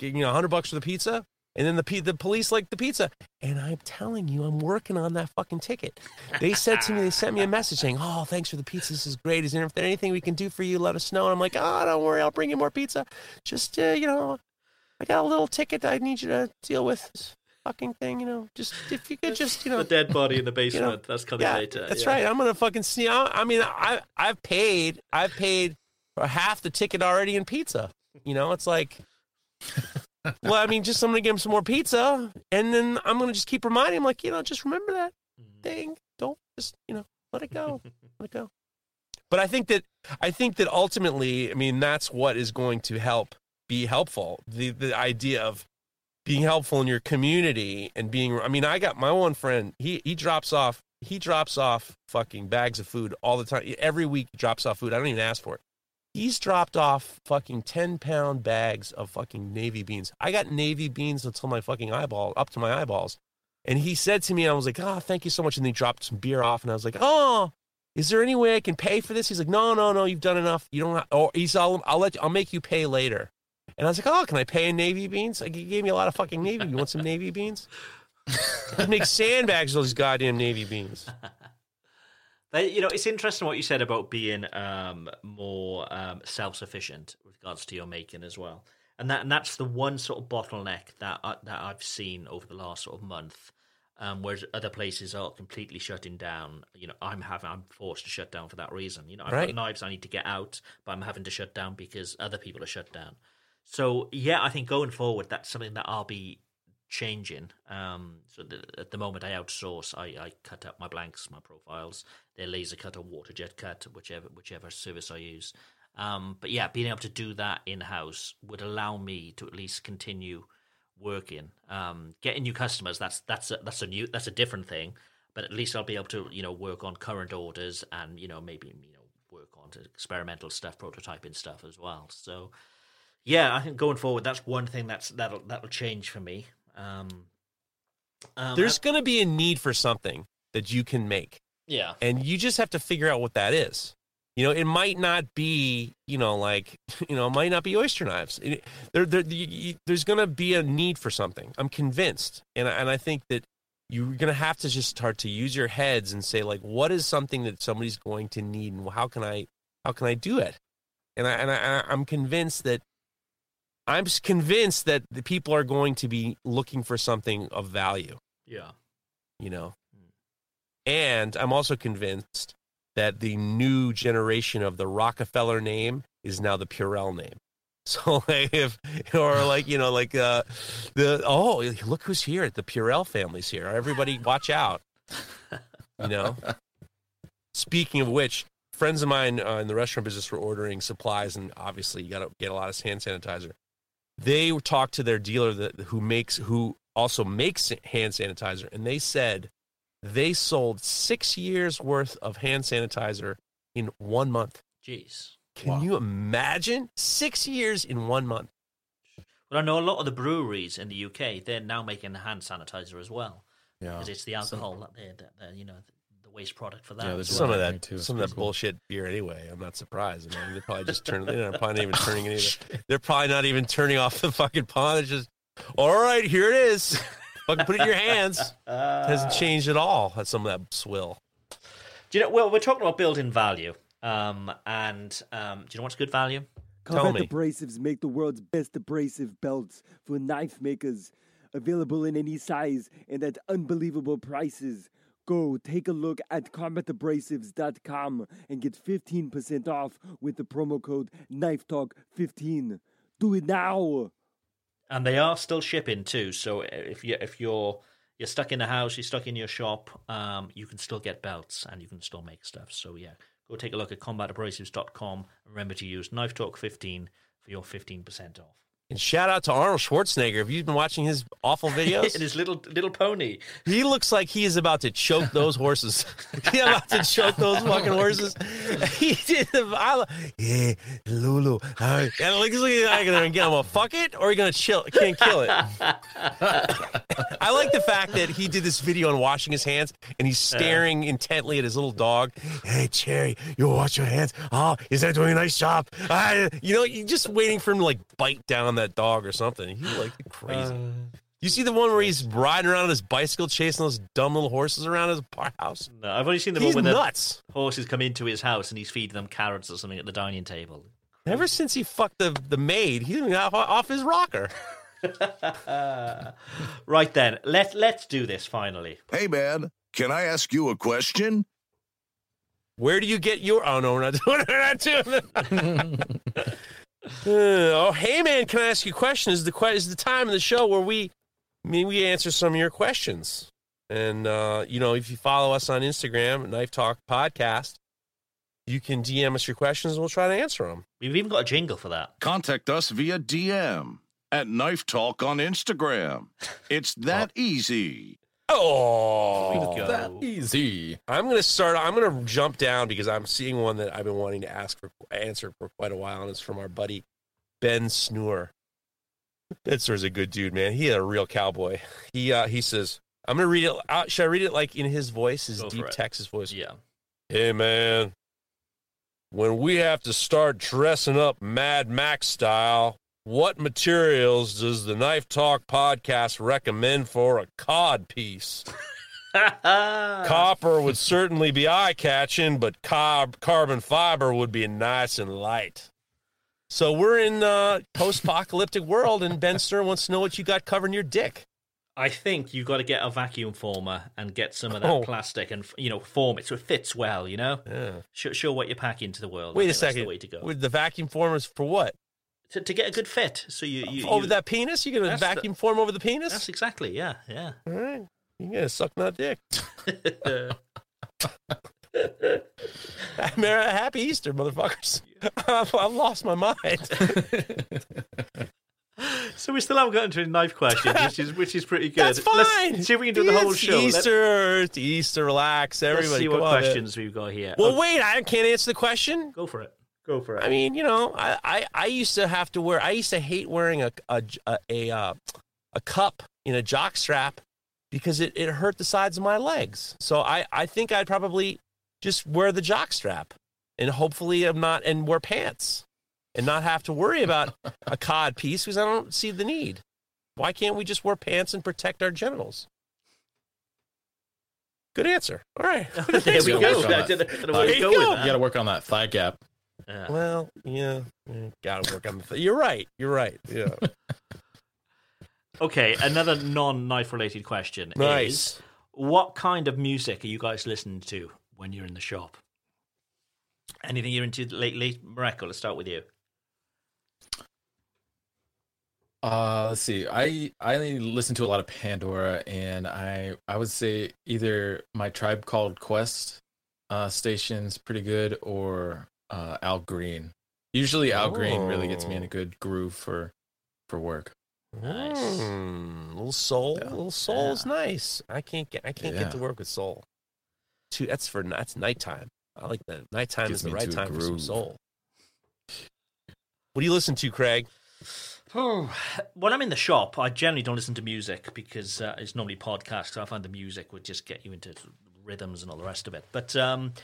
you know 100 bucks for the pizza and then the the police like the pizza. And I'm telling you I'm working on that fucking ticket. They said to me they sent me a message saying, "Oh, thanks for the pizza. This is great. Is there anything we can do for you? Let us know." And I'm like, "Oh, don't worry. I'll bring you more pizza. Just uh, you know, I got a little ticket I need you to deal with." This fucking thing, you know. Just if you could just, you know, the dead body in the basement. That's coming yeah, later. That's yeah. right. I'm gonna fucking see. I, I mean, I I've paid. I've paid for half the ticket already in pizza. You know, it's like, (laughs) well, I mean, just I'm gonna give him some more pizza, and then I'm gonna just keep reminding him, like, you know, just remember that Mm. thing. Don't just, you know, let it go, (laughs) let it go. But I think that I think that ultimately, I mean, that's what is going to help be helpful. The the idea of being helpful in your community and being I mean, I got my one friend, he he drops off he drops off fucking bags of food all the time. Every week he drops off food. I don't even ask for it. He's dropped off fucking 10 pound bags of fucking navy beans. I got navy beans until my fucking eyeball, up to my eyeballs. And he said to me, I was like, oh, thank you so much. And he dropped some beer off. And I was like, oh, is there any way I can pay for this? He's like, no, no, no, you've done enough. You don't have, or he's, I'll, I'll let you, I'll make you pay later. And I was like, oh, can I pay in navy beans? Like, he gave me a lot of fucking navy. You want some navy beans? (laughs) He makes sandbags of those goddamn navy beans. You know, it's interesting what you said about being um, more um, self-sufficient with regards to your making as well, and that and that's the one sort of bottleneck that I, that I've seen over the last sort of month. Um, whereas other places are completely shutting down. You know, I'm having I'm forced to shut down for that reason. You know, I've Right. got knives I need to get out, but I'm having to shut down because other people are shut down. So yeah, I think going forward, that's something that I'll be changing. Um, so the, at the moment, I outsource. I, I cut out my blanks, my profiles. They're laser cut or water jet cut, whichever whichever service I use. Um, but yeah, being able to do that in house would allow me to at least continue working. Um, getting new customers that's that's a, that's a new that's a different thing. But at least I'll be able to you know work on current orders and you know maybe you know work on experimental stuff, prototyping stuff as well. So yeah, I think going forward, that's one thing that's that'll that'll change for me. Um, um, There's going to be a need for something that you can make. yeah, and you just have to figure out what that is. You know it might not be you know like (laughs) you know it might not be oyster knives. It- there, there, you- you- there's going to be a need for something. I'm convinced. And, I- and i think that you're going to have to just start to use your heads and say like what is something that somebody's going to need and how can i how can i do it? And i and I, i'm convinced that i'm convinced that the people are going to be looking for something of value. Yeah, you know. And I'm also convinced that the new generation of the Rockefeller name is now the Purell name. (laughs) So like if or like you know like uh the oh look who's here. The Purell family's here. Everybody (laughs) watch out. You know? Speaking of which friends of mine uh, in the restaurant business were ordering supplies and obviously you got to get a lot of hand sanitizer they talked to their dealer that who makes who also makes hand sanitizer and they said they sold six years worth of hand sanitizer in one month Jeez. can Wow. you imagine six years in one month Well, I know a lot of the breweries in the UK, they're now making hand sanitizer as well. Yeah. Because it's the alcohol that they're, that they're, you know, waste product for that. Yeah, there's So- some of that too. Some of that cool. bullshit beer anyway i'm not surprised I mean, they're probably just turning they're probably not even (laughs) turning any the, they're probably not even turning off the fucking pond it's just all right here it is fucking put it in your hands it hasn't (laughs) changed at all that's some of that swill Do you know? Well, we're talking about building value. Um, and um, do you know what's good value? Tell Combat me. Abrasives make the world's best abrasive belts for knife makers, available in any size and at unbelievable prices. Go take a look at combatabrasives.com and get 15% off with the promo code KNIFETALK15. Do it now! and they are still shipping too. So if you if you're you're stuck in the house, you're stuck in your shop, um, you can still get belts and you can still make stuff. So yeah, go take a look at combatabrasives.com. Remember to use Knife Talk 15 for your 15% off. And shout out to arnold schwarzenegger have you been watching his awful videos (laughs) and his little little pony. He looks like he is about to choke those horses. (laughs) He's about to choke those fucking horses. (laughs) He did the I, yeah, Lulu. Uh, and like, he's looking like gonna get him a fuck it or are you gonna chill can't kill it. I like the fact that he did this video on washing his hands and he's staring intently at his little dog. Hey Cherry, you wash your hands. Oh, is that doing a nice job? I, you know, you're just waiting for him to like bite down that dog or something. He's like crazy. You see the one where he's riding around on his bicycle, chasing those dumb little horses around his house? No, I've only seen the He's one where the nuts. horses come into his house and he's feeding them carrots or something at the dining table. Ever since he fucked the, the maid, he's been off, off his rocker. (laughs) Right then, let let's do this finally. Hey, man, can I ask you a question? Where do you get your? Oh no, we're not doing it. We're not doing it. Uh, (laughs) oh, hey man, can I ask you a question? Is the que- is the time of the show where we, I mean, we answer some of your questions, and uh, you know, if you follow us on Instagram, Knife Talk Podcast, you can DM us your questions, and we'll try to answer them. We've even got a jingle for that. Contact us via DM at Knife Talk on Instagram. It's that (laughs) easy. Oh, That easy. I'm gonna start. I'm gonna jump down because I'm seeing one that I've been wanting to ask for answer for quite a while, and it's from our buddy Ben Snur. Ben Snur's a good dude, man. He a real cowboy. He uh, he says, "I'm gonna read it. Uh, should I read it like in his voice, his Go deep. Texas voice?" Yeah. Hey, man. When we have to start dressing up Mad Max style, what materials does the Knife Talk podcast recommend for a cod piece? (laughs) Copper would certainly be eye catching, but carb, carbon fiber would be nice and light. So we're in uh, post apocalyptic world, and Ben Stern wants to know what you got covering your dick. I think you've got to get a vacuum former and get some of that Oh. plastic and you know form it so it fits well. You know, Yeah. show, show what you pack into the world. Wait a second. the way to go With the vacuum formers for what? To, to get a good fit. So you, you over you- that penis? you're gonna That's the- vacuum form over the penis? That's exactly yeah yeah. All right, you gonna suck that dick. (laughs) (laughs) Merry- Happy Easter, motherfuckers. I've, I've lost my mind. (laughs) so we still haven't gotten to a knife question, which is which is pretty good. That's fine. Let's see if we can do the whole show. Easter, Easter, relax, Let's, everybody. see come what on, questions we've got here. Well, Oh, wait, I can't answer the question. go for it. Go for it. I mean, you know, I, I, I used to have to wear. I used to hate wearing a a a a, uh, a cup in a jock strap because it, it hurt the sides of my legs. So I, I think I'd probably just wear the jock strap and hopefully I'm not and wear pants and not have to worry about (laughs) a cod piece because I don't see the need. Why can't we just wear pants and protect our genitals? Good answer. All right. (laughs) there we Good go. work on I that. Uh, where to there go you go. You got to work on that thigh gap. Yeah. Well, yeah, yeah, gotta work on the. Th- you're right. You're right. Yeah. (laughs) Okay, another non-knife related question is what kind of music are you guys listening to when you're in the shop? Anything you're into lately? Mareko, let's start with you. Uh, let's see. I I listen to a lot of Pandora, and I I would say either my Tribe Called Quest uh, station's pretty good, or uh, Al Green. Usually, Al Green really gets me in a Oh. good groove for for work. Nice. Mm, little soul, Yeah. little soul is nice. I can't get I can't get to work with soul. Too that's for that's nighttime. I like that. Nighttime Gets is the right into a time for some soul. What do you listen to, Craig? (sighs) Oh, when I'm in the shop, I generally don't listen to music because uh, it's normally podcasts. So I find the music would just get you into rhythms and all the rest of it. But um,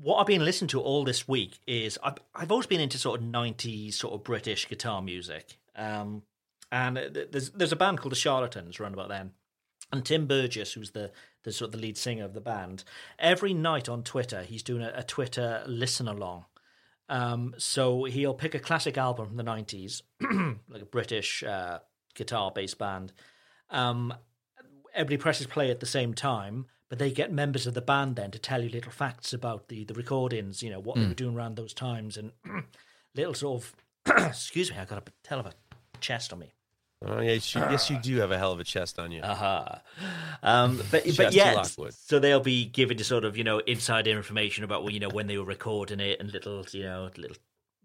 what I've been listening to all this week is I've, I've always been into sort of 90s sort of British guitar music. Um, and there's there's a band called the Charlatans around about then. And Tim Burgess, who's the, the sort of the lead singer of the band, every night on Twitter, he's doing a, a Twitter listen along. Um, so he'll pick a classic album from the 90s, (clears throat) like a British uh, guitar based band. Um, everybody presses play at the same time, but they get members of the band then to tell you little facts about the, the recordings, you know, what they were doing around those times, and (clears throat) little sort of, (clears throat) excuse me, I got a hell of a chest on me. Oh yes, you, yes, you do have a hell of a chest on you. Aha. Um, (laughs) but but yeah, so they'll be giving you sort of you know insider information about well, you know when they were recording it and little you know little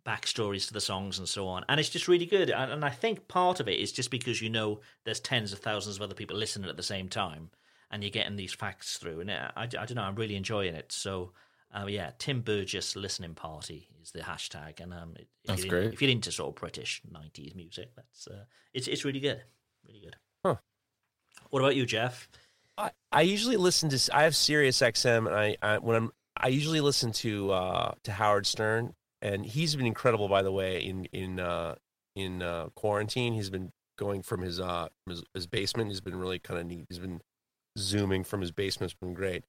backstories to the songs and so on, and it's just really good. And, and I think part of it is just because you know there's tens of thousands of other people listening at the same time, and you're getting these facts through. And I, I, I don't know, I'm really enjoying it. So. Uh, yeah, Tim Burgess listening party is the hashtag, and um, if That's you're in- great. If you're into sort of British '90s music, that's uh, it's it's really good, really good. Huh. What about you, Jeff? I, I usually listen to I have Sirius XM and I, I when I'm I usually listen to uh to Howard Stern and he's been incredible by the way in in uh in uh quarantine he's been going from his uh his, his basement he's been really kind of neat he's been zooming from his basement it's been great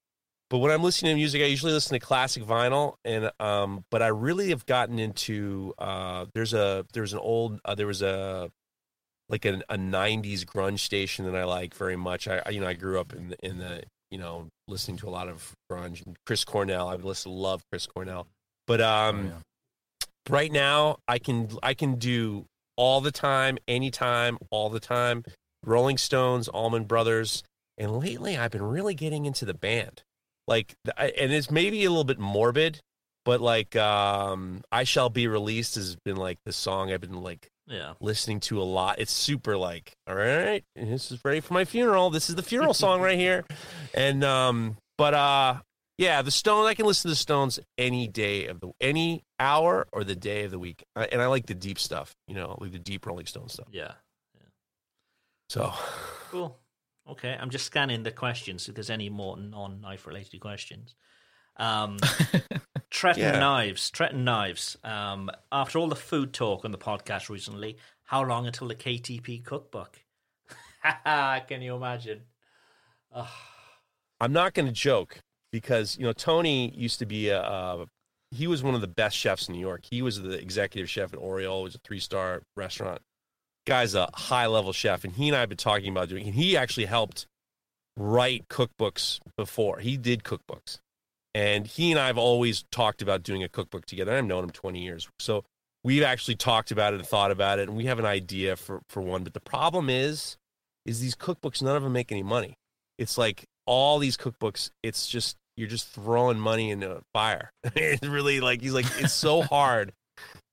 but when I'm listening to music I usually listen to classic vinyl and um but I really have gotten into uh there's a there's an old uh, there was a like a, a 90s grunge station that I like very much. I, I you know I grew up in the, in the you know listening to a lot of grunge. And Chris Cornell, I listen love Chris Cornell. But um Oh, yeah. right now I can I can do all the time, anytime, all the time. Rolling Stones, Allman Brothers, and lately I've been really getting into the band. Like and it's maybe a little bit morbid, but like um I Shall Be Released has been like the song I've been like Yeah. listening to a lot. It's super like, all right, this is ready for my funeral. This is the funeral song right here. (laughs) And um, but uh, yeah, the Stones. I can listen to the Stones any day of the any hour or the day of the week. And I like the deep stuff. You know, like the deep Rolling Stone stuff. Yeah. So (sighs) Cool. Okay, I'm just scanning the questions if there's any more non-knife related questions. Um, (laughs) Tretton Yeah. Knives, Tretton Knives. Um, after all the food talk on the podcast recently, how long until the KTP cookbook? (laughs) Can you imagine? I'm not going to joke because you know Tony used to be a. Uh, he was one of the best chefs in New York. He was the executive chef at Oriole. It was a three star restaurant. Guy's a high level chef, and he and I have been talking about doing. He actually helped write cookbooks before. He did cookbooks, and he and I have always talked about doing a cookbook together. I've known him 20 years, so we've actually talked about it and thought about it, and we have an idea for for one. But the problem is, is these cookbooks none of them make any money. It's like all these cookbooks. It's just you're just throwing money into a fire. (laughs) it's really like he's like it's so hard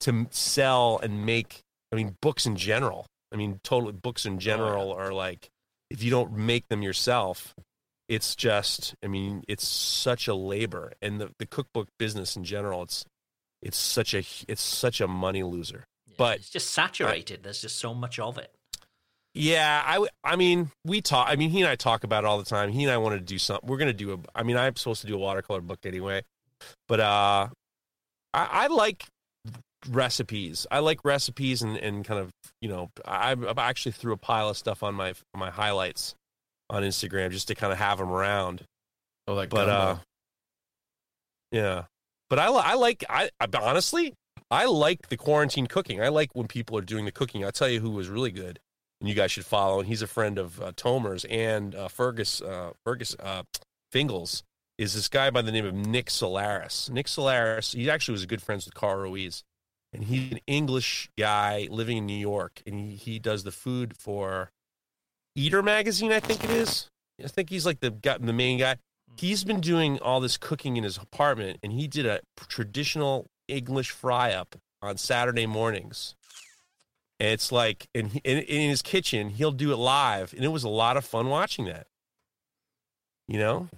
to sell and make. I mean, books in general. I mean, totally books in general are like if you don't make them yourself, it's just. I mean, it's such a labor, and the the cookbook business in general. It's it's such a it's such a money loser. Yeah, But- it's just saturated. There's just so much of it. Yeah, I, I mean, we talk. I mean, he and I talk about it all the time. He and I wanted to do something. We're gonna do a. I mean, I'm supposed to do a watercolor book anyway, but uh, I, I like recipes. I like recipes and, and kind of you know, I, I've actually threw a pile of stuff on my my highlights on Instagram just to kind of have them around. Oh, like But gumbo. uh, yeah, but I I like I, I honestly I like the quarantine cooking. I like when people are doing the cooking. I'll tell you who was really good and you guys should follow. And he's a friend of uh, Tomer's and uh, Fergus uh, Fergus uh, Fingles is this guy by the name of Nick Solaris. Nick Solaris, he actually was a good friends with Carl Ruiz, and he's an English guy living in New York, and he, he does the food for Eater magazine, I think it is. I think he's like the guy, the main guy. He's been doing all this cooking in his apartment, and he did a traditional English fry up on Saturday mornings. And it's like, and he, in, in his kitchen, he'll do it live, and it was a lot of fun watching that. You know,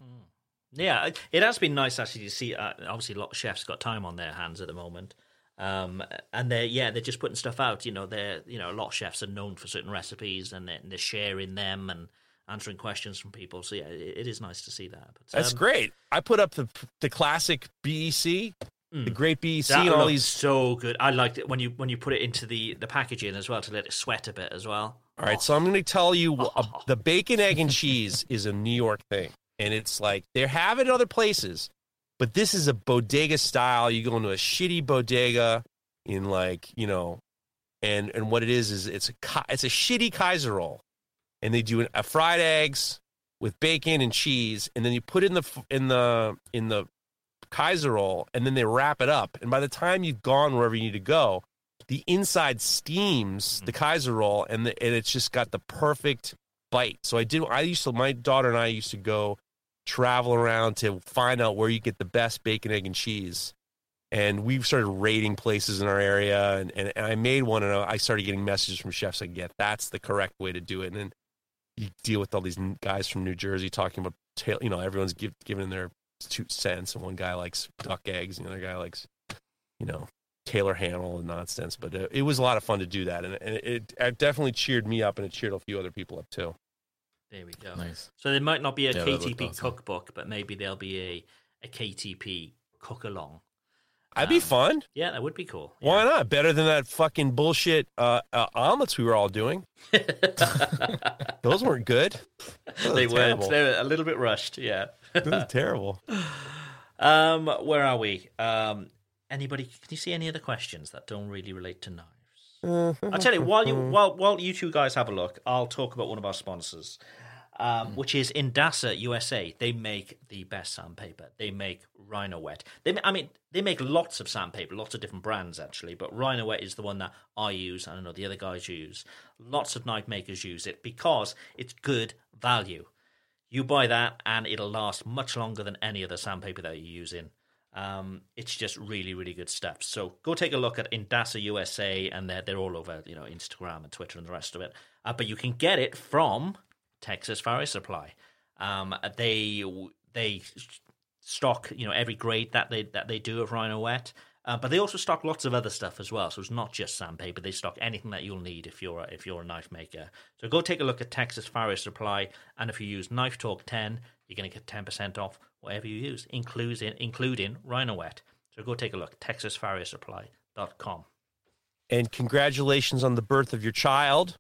Yeah, it has been nice actually to see. Uh, obviously, a lot of chefs got time on their hands at the moment, um, and they're yeah they're just putting stuff out. You know, they're you know a lot of chefs are known for certain recipes, and they're, they're sharing them and answering questions from people. So yeah, it, it is nice to see that. But, that's um, great. I put up the the classic BEC, the Mm. great BEC, That and all these. so good. I liked it when you when you put it into the the packaging as well to let it sweat a bit as well. All right, so I'm going to tell you uh, (laughs) the bacon, egg, and cheese is a New York thing, and it's like they have it in other places, but this is a bodega style. You go into a shitty bodega in like you know, and and what it is is it's a it's a shitty Kaiser roll, and they do an, a fried eggs with bacon and cheese, and then you put in the in the in the Kaiser roll, and then they wrap it up, and by the time you've gone wherever you need to go, the inside steams mm-hmm. the Kaiser roll, and the, and it's just got the perfect bite. So I did. I used to. My daughter and I used to go travel around to find out where you get the best bacon, egg, and cheese. And we've started rating places in our area, and, and, and I made one, and I started getting messages from chefs like, "Yeah, that's the correct way to do it." And then you deal with all these guys from New Jersey talking about, you know, everyone's give, giving their two cents, and one guy likes duck eggs, and the other guy likes, you know, Taylor Hamill and nonsense. But uh, it was a lot of fun to do that, and, and it, it definitely cheered me up, and it cheered a few other people up too. There we go. Nice. So there might not be a Yeah, KTP awesome. cookbook, but maybe there'll be a, a KTP cook along. That'd be Um, fun. Yeah, that would be cool. Why not? Better than that fucking bullshit uh, uh, omelets we were all doing. (laughs) Those weren't good. Those they were were terrible. they were a little bit rushed. Yeah. Those were terrible. (laughs) Um, where are we? Um, anybody? Can you see any other questions that don't really relate to knives? Mm-hmm. I'll tell you while you mm-hmm. while while you two guys have a look, I'll talk about one of our sponsors, um, mm. which is Indasa USA. They make the best sandpaper. They make Rhynowet. They, I mean, they make lots of sandpaper, lots of different brands actually, but Rhynowet is the one that I use. and I know the other guys use. Lots of knife makers use it because it's good value. You buy that and it'll last much longer than any other sandpaper that you're using. Um, it's just really, really good stuff. So go take a look at Indasa USA, and they're they're all over, you know, Instagram and Twitter and the rest of it. Uh, but you can get it from Texas Farrier Supply. Um, they they stock, you know, every grade that they that they do of Rhynowet. Uh, but they also stock lots of other stuff as well. So it's not just sandpaper. They stock anything that you'll need if you're a, if you're a knife maker. So go take a look at Texas Farrier Supply, and if you use Knife Talk ten, you're going to get ten percent off whatever you use, including including Rhynowet. So go take a look. TexasFarrierSupply.com. And congratulations on the birth of your child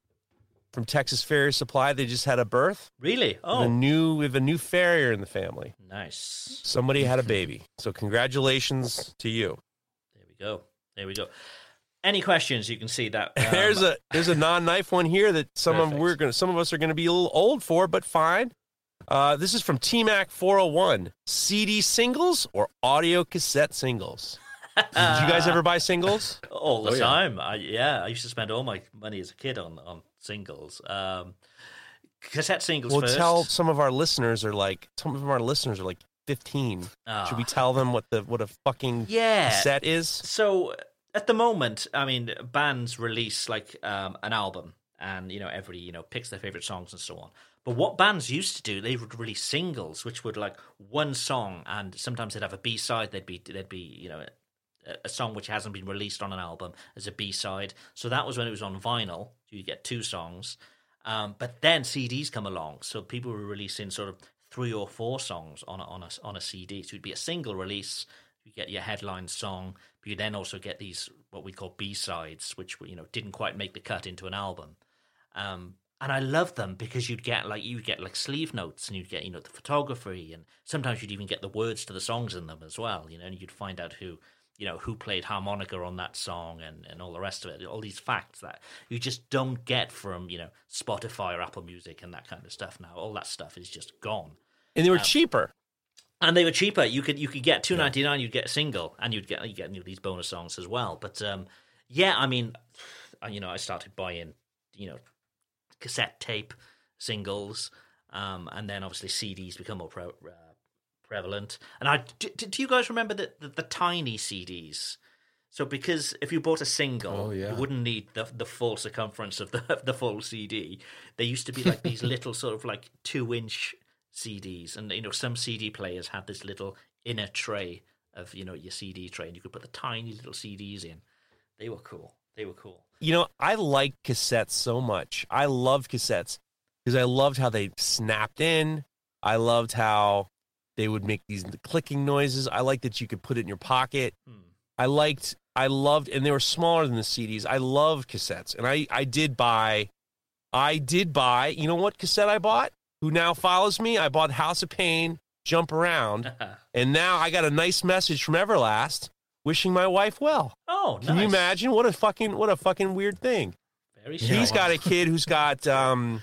from Texas Farrier Supply. They just had a birth. Really? Oh, a new we have a new farrier in the family. nice. Somebody had a baby. So congratulations to you. There we go. There we go. Any questions? You can see that. (laughs) um, there's a there's a non knife one here that some of we're gonna some of us are gonna be a little old for, but fine. Uh, this is from T Mac 401. CD singles or audio cassette singles? Did you guys ever buy singles? (laughs) all the Oh, yeah. time. I, yeah, I used to spend all my money as a kid on on singles. Um, cassette singles Well, first. tell some of our listeners are like some of our listeners are like 15. Ah. Should we tell them what the what a fucking Yeah. cassette is? So at the moment, I mean, bands release like um, an album, and you know, everybody you know picks their favorite songs and so on. But what bands used to do, they would release singles, which would like one song, and sometimes they'd have a B side. They'd be they'd be you know a, a song which hasn't been released on an album as a B side. So that was when it was on vinyl. You get two songs. Um, but then CDs come along, so people were releasing sort of three or four songs on a, on a on a CD. So it'd be a single release. You get your headline song, but you then also get these what we call B sides, which you know didn't quite make the cut into an album. Um, and I love them because you'd get like you'd get like sleeve notes, and you'd get you know the photography, and sometimes you'd even get the words to the songs in them as well. You know, and you'd find out who you know who played harmonica on that song and, and all the rest of it. All these facts that you just don't get from you know spotify or apple music and that kind of stuff now. All that stuff is just gone. And they were cheaper. and they were cheaper. You could you could get 299 you'd get a single and you'd get you get you know, these bonus songs as well. But um yeah i mean (sighs) you know i started buying you know cassette tape singles um and then obviously cds become more pre- uh, prevalent and i do, do you guys remember the, the the tiny cds so because if you bought a single, Oh, yeah. you wouldn't need the the full circumference of the of (laughs) the full CD. They used to be like these (laughs) little sort of like two inch CDs, and you know some CD players had this little inner tray of you know your CD tray, and you could put the tiny little CDs in. They were cool. They were cool. You know, I like cassettes so much. I loved cassettes because I loved how they snapped in. I loved how they would make these clicking noises. I liked that you could put it in your pocket. Hmm. I liked, I loved, and they were smaller than the CDs. I loved cassettes, and I, I did buy, I did buy. You know what cassette I bought? Who now follows me? I bought House of Pain, Jump Around, (laughs) and now I got a nice message from Everlast wishing my wife well. oh, Can you imagine what a fucking what a fucking weird thing? Very He's sweet. got a (laughs) kid who's got um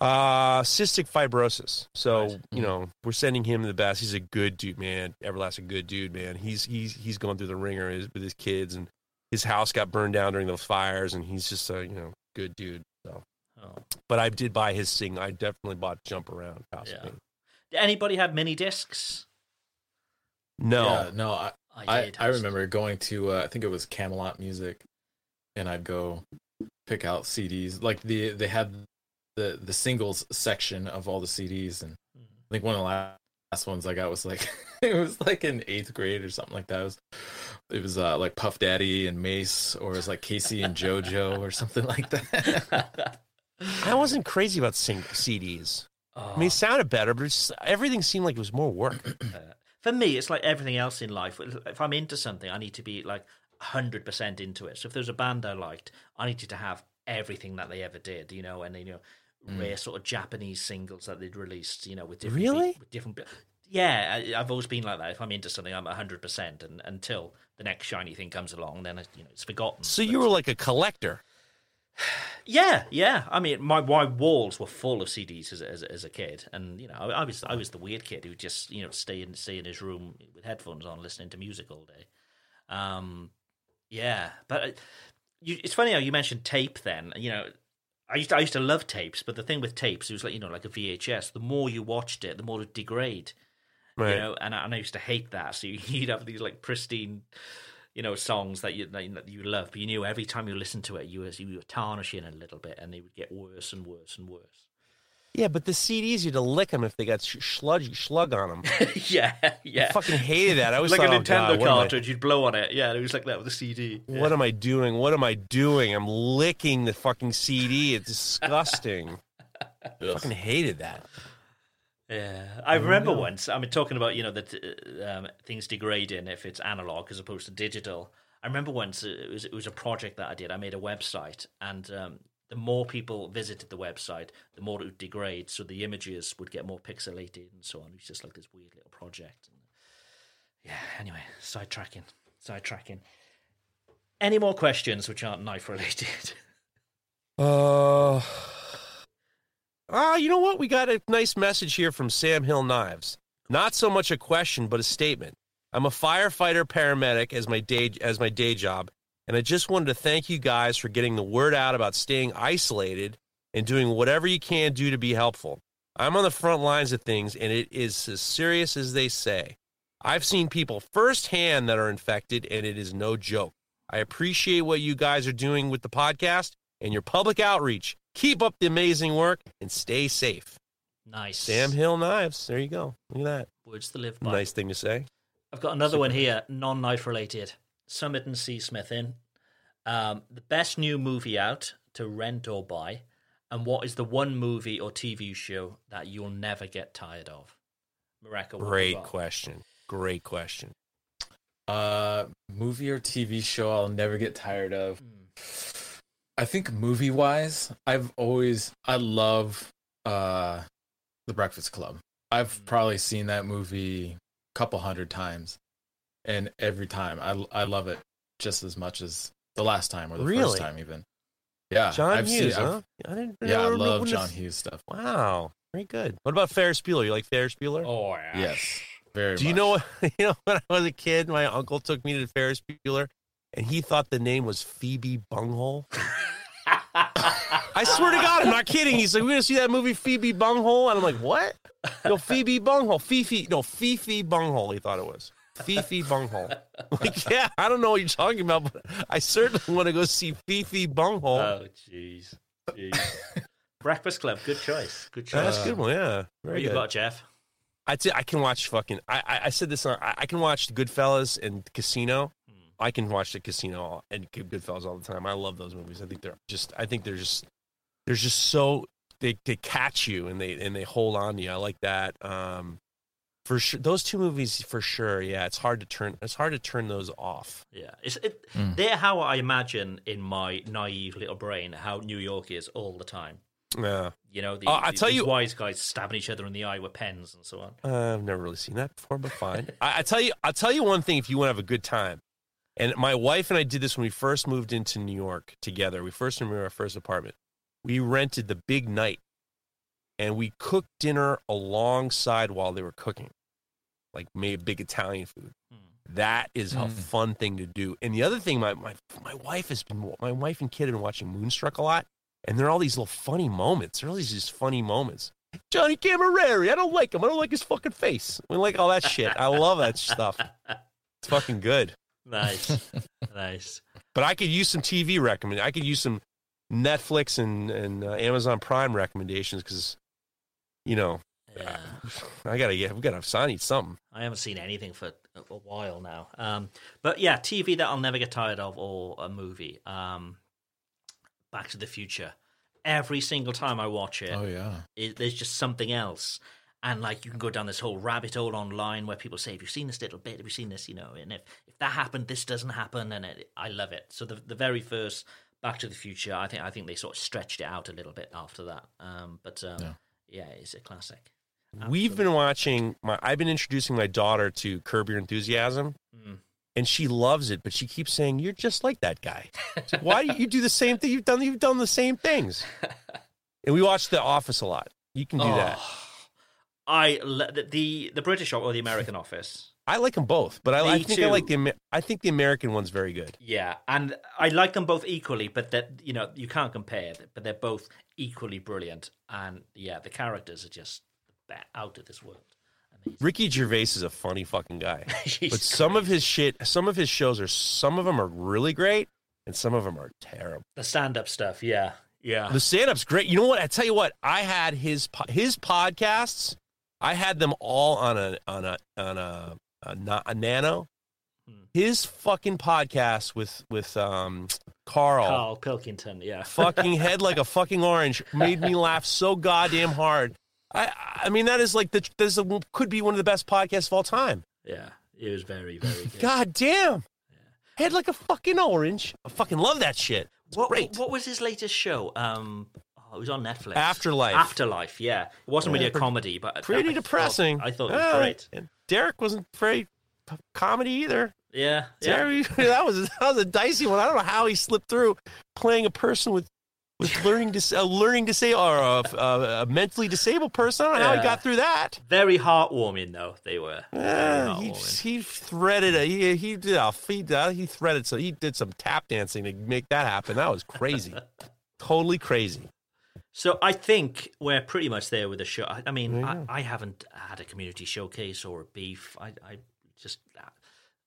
uh cystic fibrosis. So, Right. you know, we're sending him the best. He's a good dude, man. Everlasting good dude, man. He's he's he's going through the ringer with his kids and his house got burned down during those fires and he's just a, you know, good dude. So, Oh. but I did buy his sing. I definitely bought Jump Around. House Yeah. Did anybody have mini discs? No. Yeah, no, I, I, did. I remember going to uh, I think it was Camelot Music, and I'd go pick out CDs. Like the they had the the singles section of all the CDs, and Hmm. I think one of the last, last ones I got was like (laughs) it was like in eighth grade or something like that. It was it was uh, like Puff Daddy and Mase, or it was like K-Ci and JoJo or something like that. I wasn't crazy about sing- CDs. Oh. I mean, it sounded better, but it's, everything seemed like it was more work. (clears throat) For me, it's like everything else in life. If I'm into something, I need to be like 100% into it. So if there's a band I liked, I needed to have everything that they ever did, you know, and, you know, mm. rare sort of Japanese singles that they'd released, you know, with different. Really? With different yeah, I, I've always been like that. If I'm into something, I'm 100%. And until the next shiny thing comes along, then you know, it's forgotten. So But- you were like a collector. Yeah, yeah. I mean, my my walls were full of CDs as a- as, as a kid, and you know, I, I was I was the weird kid who just you know stay in stay in his room with headphones on, listening to music all day. Um, yeah, but uh, you, it's funny how you mentioned tape. Then you know, I used to, I used to love tapes, but the thing with tapes, it was like you know, like a VHS. The more you watched it, the more it degrade. Right. You know, and I, and I used to hate that. So (laughs) you'd have these like pristine, you know, songs that you that you- love, but you knew every time you listened to it, you were you were tarnishing a little bit, and they would get worse and worse and worse. Yeah, but the CDs, you had to lick them if they got sludge, slug on them. (laughs) yeah, I yeah. fucking hated that. I was like a thought, oh, Nintendo God, am I- cartridge, you'd blow on it. Yeah, it was like that with a CD. What am I doing? What am I doing? I'm licking the fucking CD. It's disgusting. (laughs) fucking hated that. Yeah, I remember once. I mean, talking about you know that uh, um, things degrading if it's analog as opposed to digital. I remember once uh, it was it was a project that I did. I made a website, and um, the more people visited the website, the more it would degrade. So the images would get more pixelated and so on. It was just like this weird little project. Yeah. Anyway, sidetracking, sidetracking. Any more questions which aren't knife related? (laughs) Uh, ah, you know what? We got a nice message here from Sam Hill Knives. Not so much a question, but a statement. I'm a firefighter paramedic as my day as my day job, and I just wanted to thank you guys for getting the word out about staying isolated and doing whatever you can do to be helpful. I'm on the front lines of things, and it is as serious as they say. I've seen people firsthand that are infected, and it is no joke. I appreciate what you guys are doing with the podcast and your public outreach. Keep up the amazing work and stay safe. nice. Sam Hill Knives. There you go. Look at that. Words to live by. Nice thing to say. I've got another one here, non knife related. Summit and C. Smith in. Um, the best new movie out to rent or buy, and what is the one movie or TV show that you'll never get tired of? Mareko, Great question. Great question. Uh, movie or TV show I'll never get tired of. Hmm. I think movie wise, I've always I love uh The Breakfast Club. I've Mm. probably seen that movie a couple hundred times. and every time I I love it just as much as the last time or the Really? first time even. Yeah, John I've Hughes, seen, I've- I didn't, Yeah, I love John have- Hughes stuff. Wow, very good. What about Ferris Bueller? You like Ferris Bueller? Oh yeah. Yes, very. Do you much. know? (laughs) You know, when I was a kid, my uncle took me to Ferris Bueller, and he thought the name was Phoebe Bunghole. (laughs) I swear to God, I'm not kidding. He's like, "We're gonna see that movie Phoebe Bunghole," and I'm like, "What? No, Phoebe Bunghole, Fifi, no, Fifi Bunghole." He thought it was Fifi Bunghole. (laughs) Like, yeah, I don't know what you're talking about, but I certainly want to go see Fifi Bunghole. Oh jeez. Jeez. (laughs) Breakfast Club, good choice. Good choice. That's a good one. Yeah, what you got, Jeff? I'd say I can watch fucking. I I, I said this. On, I, I can watch Goodfellas and Casino. I can watch the Casino and Goodfellas all the time. I love those movies. I think they're just. I think they're just. They're just so they they catch you and they and they hold on to you. I like that. Um, for sure, those two movies for sure. Yeah, it's hard to turn. It's hard to turn those off. Yeah, it's it, Mm. they're how I imagine in my naive little brain how New York is all the time. Yeah, You know, the, Uh, I tell these you- wise guys stabbing each other in the eye with pens and so on. I've never really seen that before, but fine. (laughs) I, I tell you, I'll tell you one thing. If you want to have a good time, and my wife and I did this when we first moved into New York together. We first moved our first apartment. We rented the big night, and we cooked dinner alongside while they were cooking, like made big Italian food. Hmm. That is a Mm. fun thing to do. And the other thing, my, my my wife has been my wife and kid have been watching Moonstruck a lot, and there are all these little funny moments. There are all these just funny moments. Johnny Cammareri, I don't like him. I don't like his fucking face. We like all that shit. I love that stuff. It's fucking good. Nice, (laughs) nice. But I could use some TV recommend. I could use some Netflix and and uh, Amazon Prime recommendations because, you know, Yeah. (sighs) I gotta get we gotta I need something. I haven't seen anything for a a while now. Um, but yeah, TV that I'll never get tired of, or a movie. Um, Back to the Future. Every single time I watch it, Oh yeah. it, there's just something else. And like you can go down this whole rabbit hole online where people say, "Have you seen this little bit? Have you seen this?" You know, and if if that happened, this doesn't happen, and it, I love it. So the the very first Back to the Future, I think I think they sort of stretched it out a little bit after that. Um, but um, Yeah. yeah. it's a classic. We've been watching my I've been introducing my daughter to Curb Your Enthusiasm. Mm. And she loves it, but she keeps saying, You're just like that guy. Like, Why do you do the same thing? You've done you've done the same things. (laughs) And we watch The Office a lot. You can do that. I le- the, the the British or the American (laughs) Office. I like them both, but I, I think I like the I think the American one's very good. Yeah, and I like them both equally, but that you know you can't compare. But they're both equally brilliant, and yeah, the characters are just out of this world. Amazing. Ricky Gervais is a funny fucking guy. (laughs) But some of his shit, some of his shows are some of them are really great and some of them are terrible. the stand-up stuff, yeah, yeah. The stand-up's great. You know what? I tell you what. I had his his podcasts. I had them all on a on a on a a, a nano. Hmm. His fucking podcast with with um Carl, Carl Pilkington, yeah. (laughs) fucking head like a fucking orange made me laugh so goddamn hard. I I mean that is like the this could be one of the best podcasts of all time. Yeah, it was very, very (laughs) good. God damn. Head like a fucking orange. I fucking love that shit. It's what, great. what was his latest show? Um, it was on Netflix. Afterlife. Afterlife, yeah. It wasn't really a comedy, but Pretty I thought- depressing. I thought it was Yeah, great. And Derek wasn't very comedy either. Yeah, yeah. (laughs) That was that was a dicey one. I don't know how he slipped through playing a person with with learning dis- a learning disabled or a, a, a mentally disabled person. I don't know how he got through that. Very heartwarming, though they were. Yeah, he, he threaded a, he he did a he, did- he threaded so he did some tap dancing to make that happen. That was crazy, (laughs) totally crazy. So I think we're pretty much there with the show. I, I mean, Yeah. I, I haven't had a community showcase or a beef. I, I just, uh,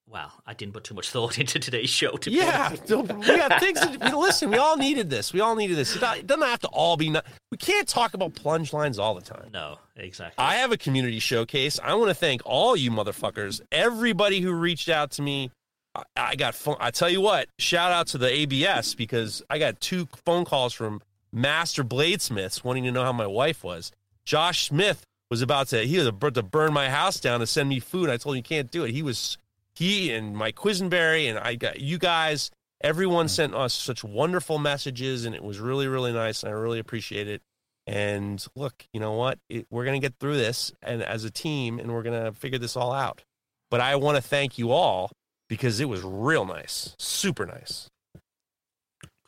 well, I didn't put too much (laughs) thought into today's show. To Yeah, (laughs) we got things. To, listen, we all needed this. We all needed this. It, it doesn't have to all be. Not, we can't talk about plunge lines all the time. No, exactly. I have a community showcase. I want to thank all you motherfuckers, everybody who reached out to me. I, I got phone. I tell you what, shout out to the ABS because I got two phone calls from master bladesmiths wanting to know how my wife was. Josh Smith was about to he was about to burn my house down to send me food. I told him you can't do it. He was he and Mike Quisenberry and I got you guys. Everyone sent us such wonderful messages, and it was really really nice. And I really appreciate it. And look, you know what? It, we're gonna get through this, and as a team, and we're gonna figure this all out. but I want to thank you all because it was real nice, super nice.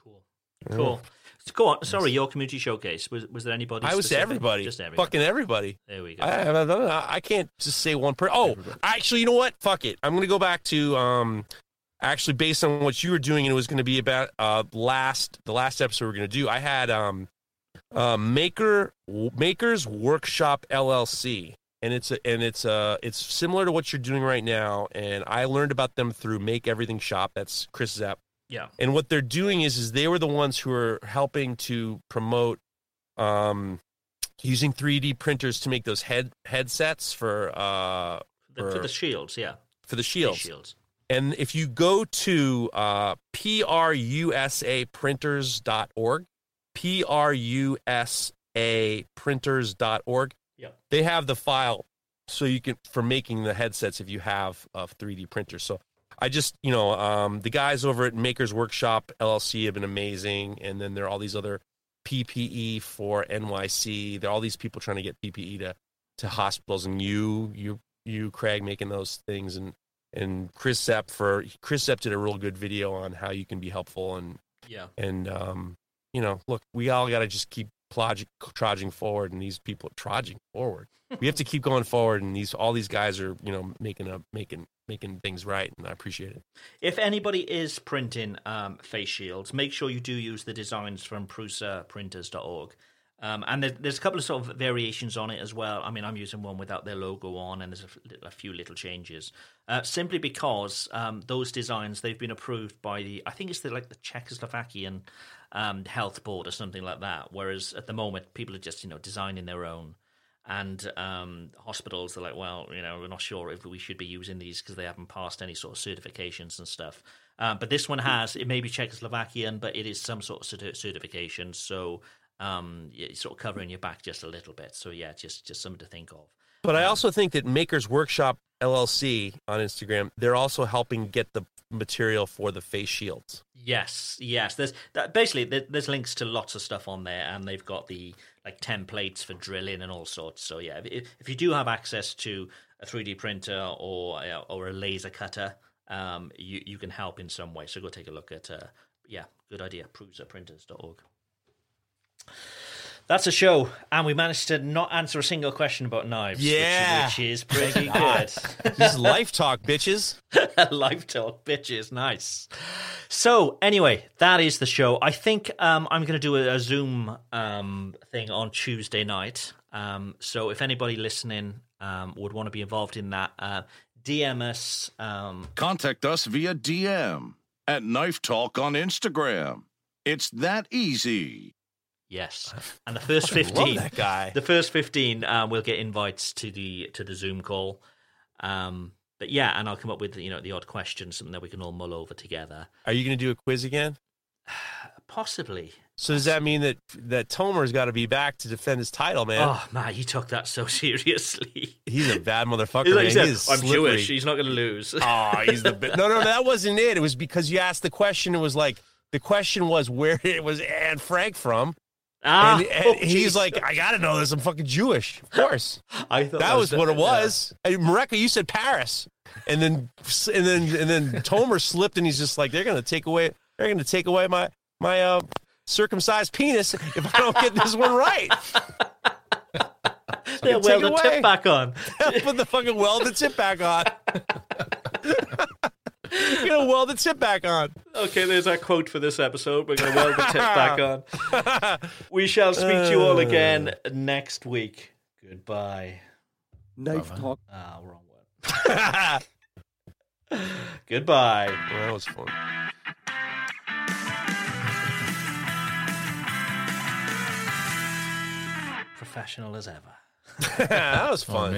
Cool. Cool. So go on. Sorry, your community showcase. Was was there anybody? I was specific? everybody, Just everybody. fucking everybody. There we go. I, I, I can't just say one person. Oh, actually, you know what? Fuck it. I'm gonna go back to um, actually based on what you were doing, and it was gonna be about uh last the last episode we are gonna do. I had um, uh, Maker Makers Workshop LLC, and it's a, and it's a, it's similar to what you're doing right now. And I learned about them through Make Everything Shop. That's Chris Zepp. Yeah. And what they're doing is, is they were the ones who are helping to promote um, using 3D printers to make those head headsets for uh, for for- the shields, yeah. for the shields. shields. And if you go to uh, prusaprinters.org, prusaprinters.org, Yep. they have the file so you can for making the headsets if you have a 3D printer. So I just, you know, um, the guys over at Makers Workshop LLC have been amazing, and then there are all these other PPE for NYC. There are all these people trying to get PPE to to hospitals, and you, you, you, Craig, making those things, and and Chris Sepp for Chris Sepp did a real good video on how you can be helpful, and Yeah. and um, you know, look, we all got to just keep plodging, trudging forward, and these people are trudging forward. we have to keep going forward, and these all these guys are, you know, making a making making things right, and I appreciate it. If anybody is printing um, face shields, make sure you do use the designs from prusaprinters.org. Um, and there, there's a couple of sort of variations on it as well. I mean, I'm using one without their logo on, and there's a, a few little changes. Uh, simply because um, those designs they've been approved by the, I think it's the like the Czechoslovakian um, health board or something like that. Whereas at the moment, people are just you know designing their own and um, hospitals are like, well, you know, we're not sure if we should be using these because they haven't passed any sort of certifications and stuff. Um, but this one has. It may be Czechoslovakian, but it is some sort of certi- certification. So um, it's sort of covering your back just a little bit. So yeah, just just something to think of. But I also think that Makers Workshop LLC on Instagram, they're also helping get the material for the face shields. Yes, yes. There's that, basically there's links to lots of stuff on there, and they've got the like templates for drilling and all sorts. So yeah, if, if you do have access to a 3D printer or uh, or a laser cutter, um, you you can help in some way. So go take a look at uh, yeah, good idea. Prusaprinters.org. That's a show, and we managed to not answer a single question about knives. which- Yeah. which, is pretty (laughs) good. (laughs) This is life talk, bitches. (laughs) Live talk, bitches. Nice. So, anyway, that is the show. I think um, I'm going to do a, a Zoom um, thing on Tuesday night. Um, so, if anybody listening um, would want to be involved in that, uh, DM us. Um, Contact us via DM at Knife Talk on Instagram. It's that easy. Yes, (laughs) and the first Love fifteen. that guy. The first fifteen um, will get invites to the to the Zoom call. Um, but yeah, and I'll come up with you know the odd question, something that we can all mull over together. Are you going to do a quiz again? (sighs) Possibly. So does that mean that that Tomer's got to be back to defend his title, man? Oh man, he took that so (laughs) seriously. He's a bad motherfucker, He's like, man. he said, He is I'm slippery. Jewish. He's not going to lose. (laughs) Oh, he's the bi- no, no. That wasn't it. It was because you asked the question. It was like the question was where it was Anne Frank from, ah, and, and oh, he's like, I gotta know this. I'm fucking Jewish, of course. (laughs) I thought that was what it yeah. was. Hey, Mareko, you said Paris, and then and then and then Tomer slipped, and he's just like, they're gonna take away, they're gonna take away my my uh, circumcised penis if I don't get this one right. (laughs) They'll Take weld the away. tip back on. (laughs) Put the fucking weld the tip back on. You're (laughs) gonna weld the tip back on. Okay, there's our quote for this episode. We're going to weld the tip back on. (laughs) We shall speak to you all again next week. Goodbye. Knife Bye-bye. talk. Ah, wrong word. (laughs) Goodbye. Well, that was fun. Professional as ever. that was fun.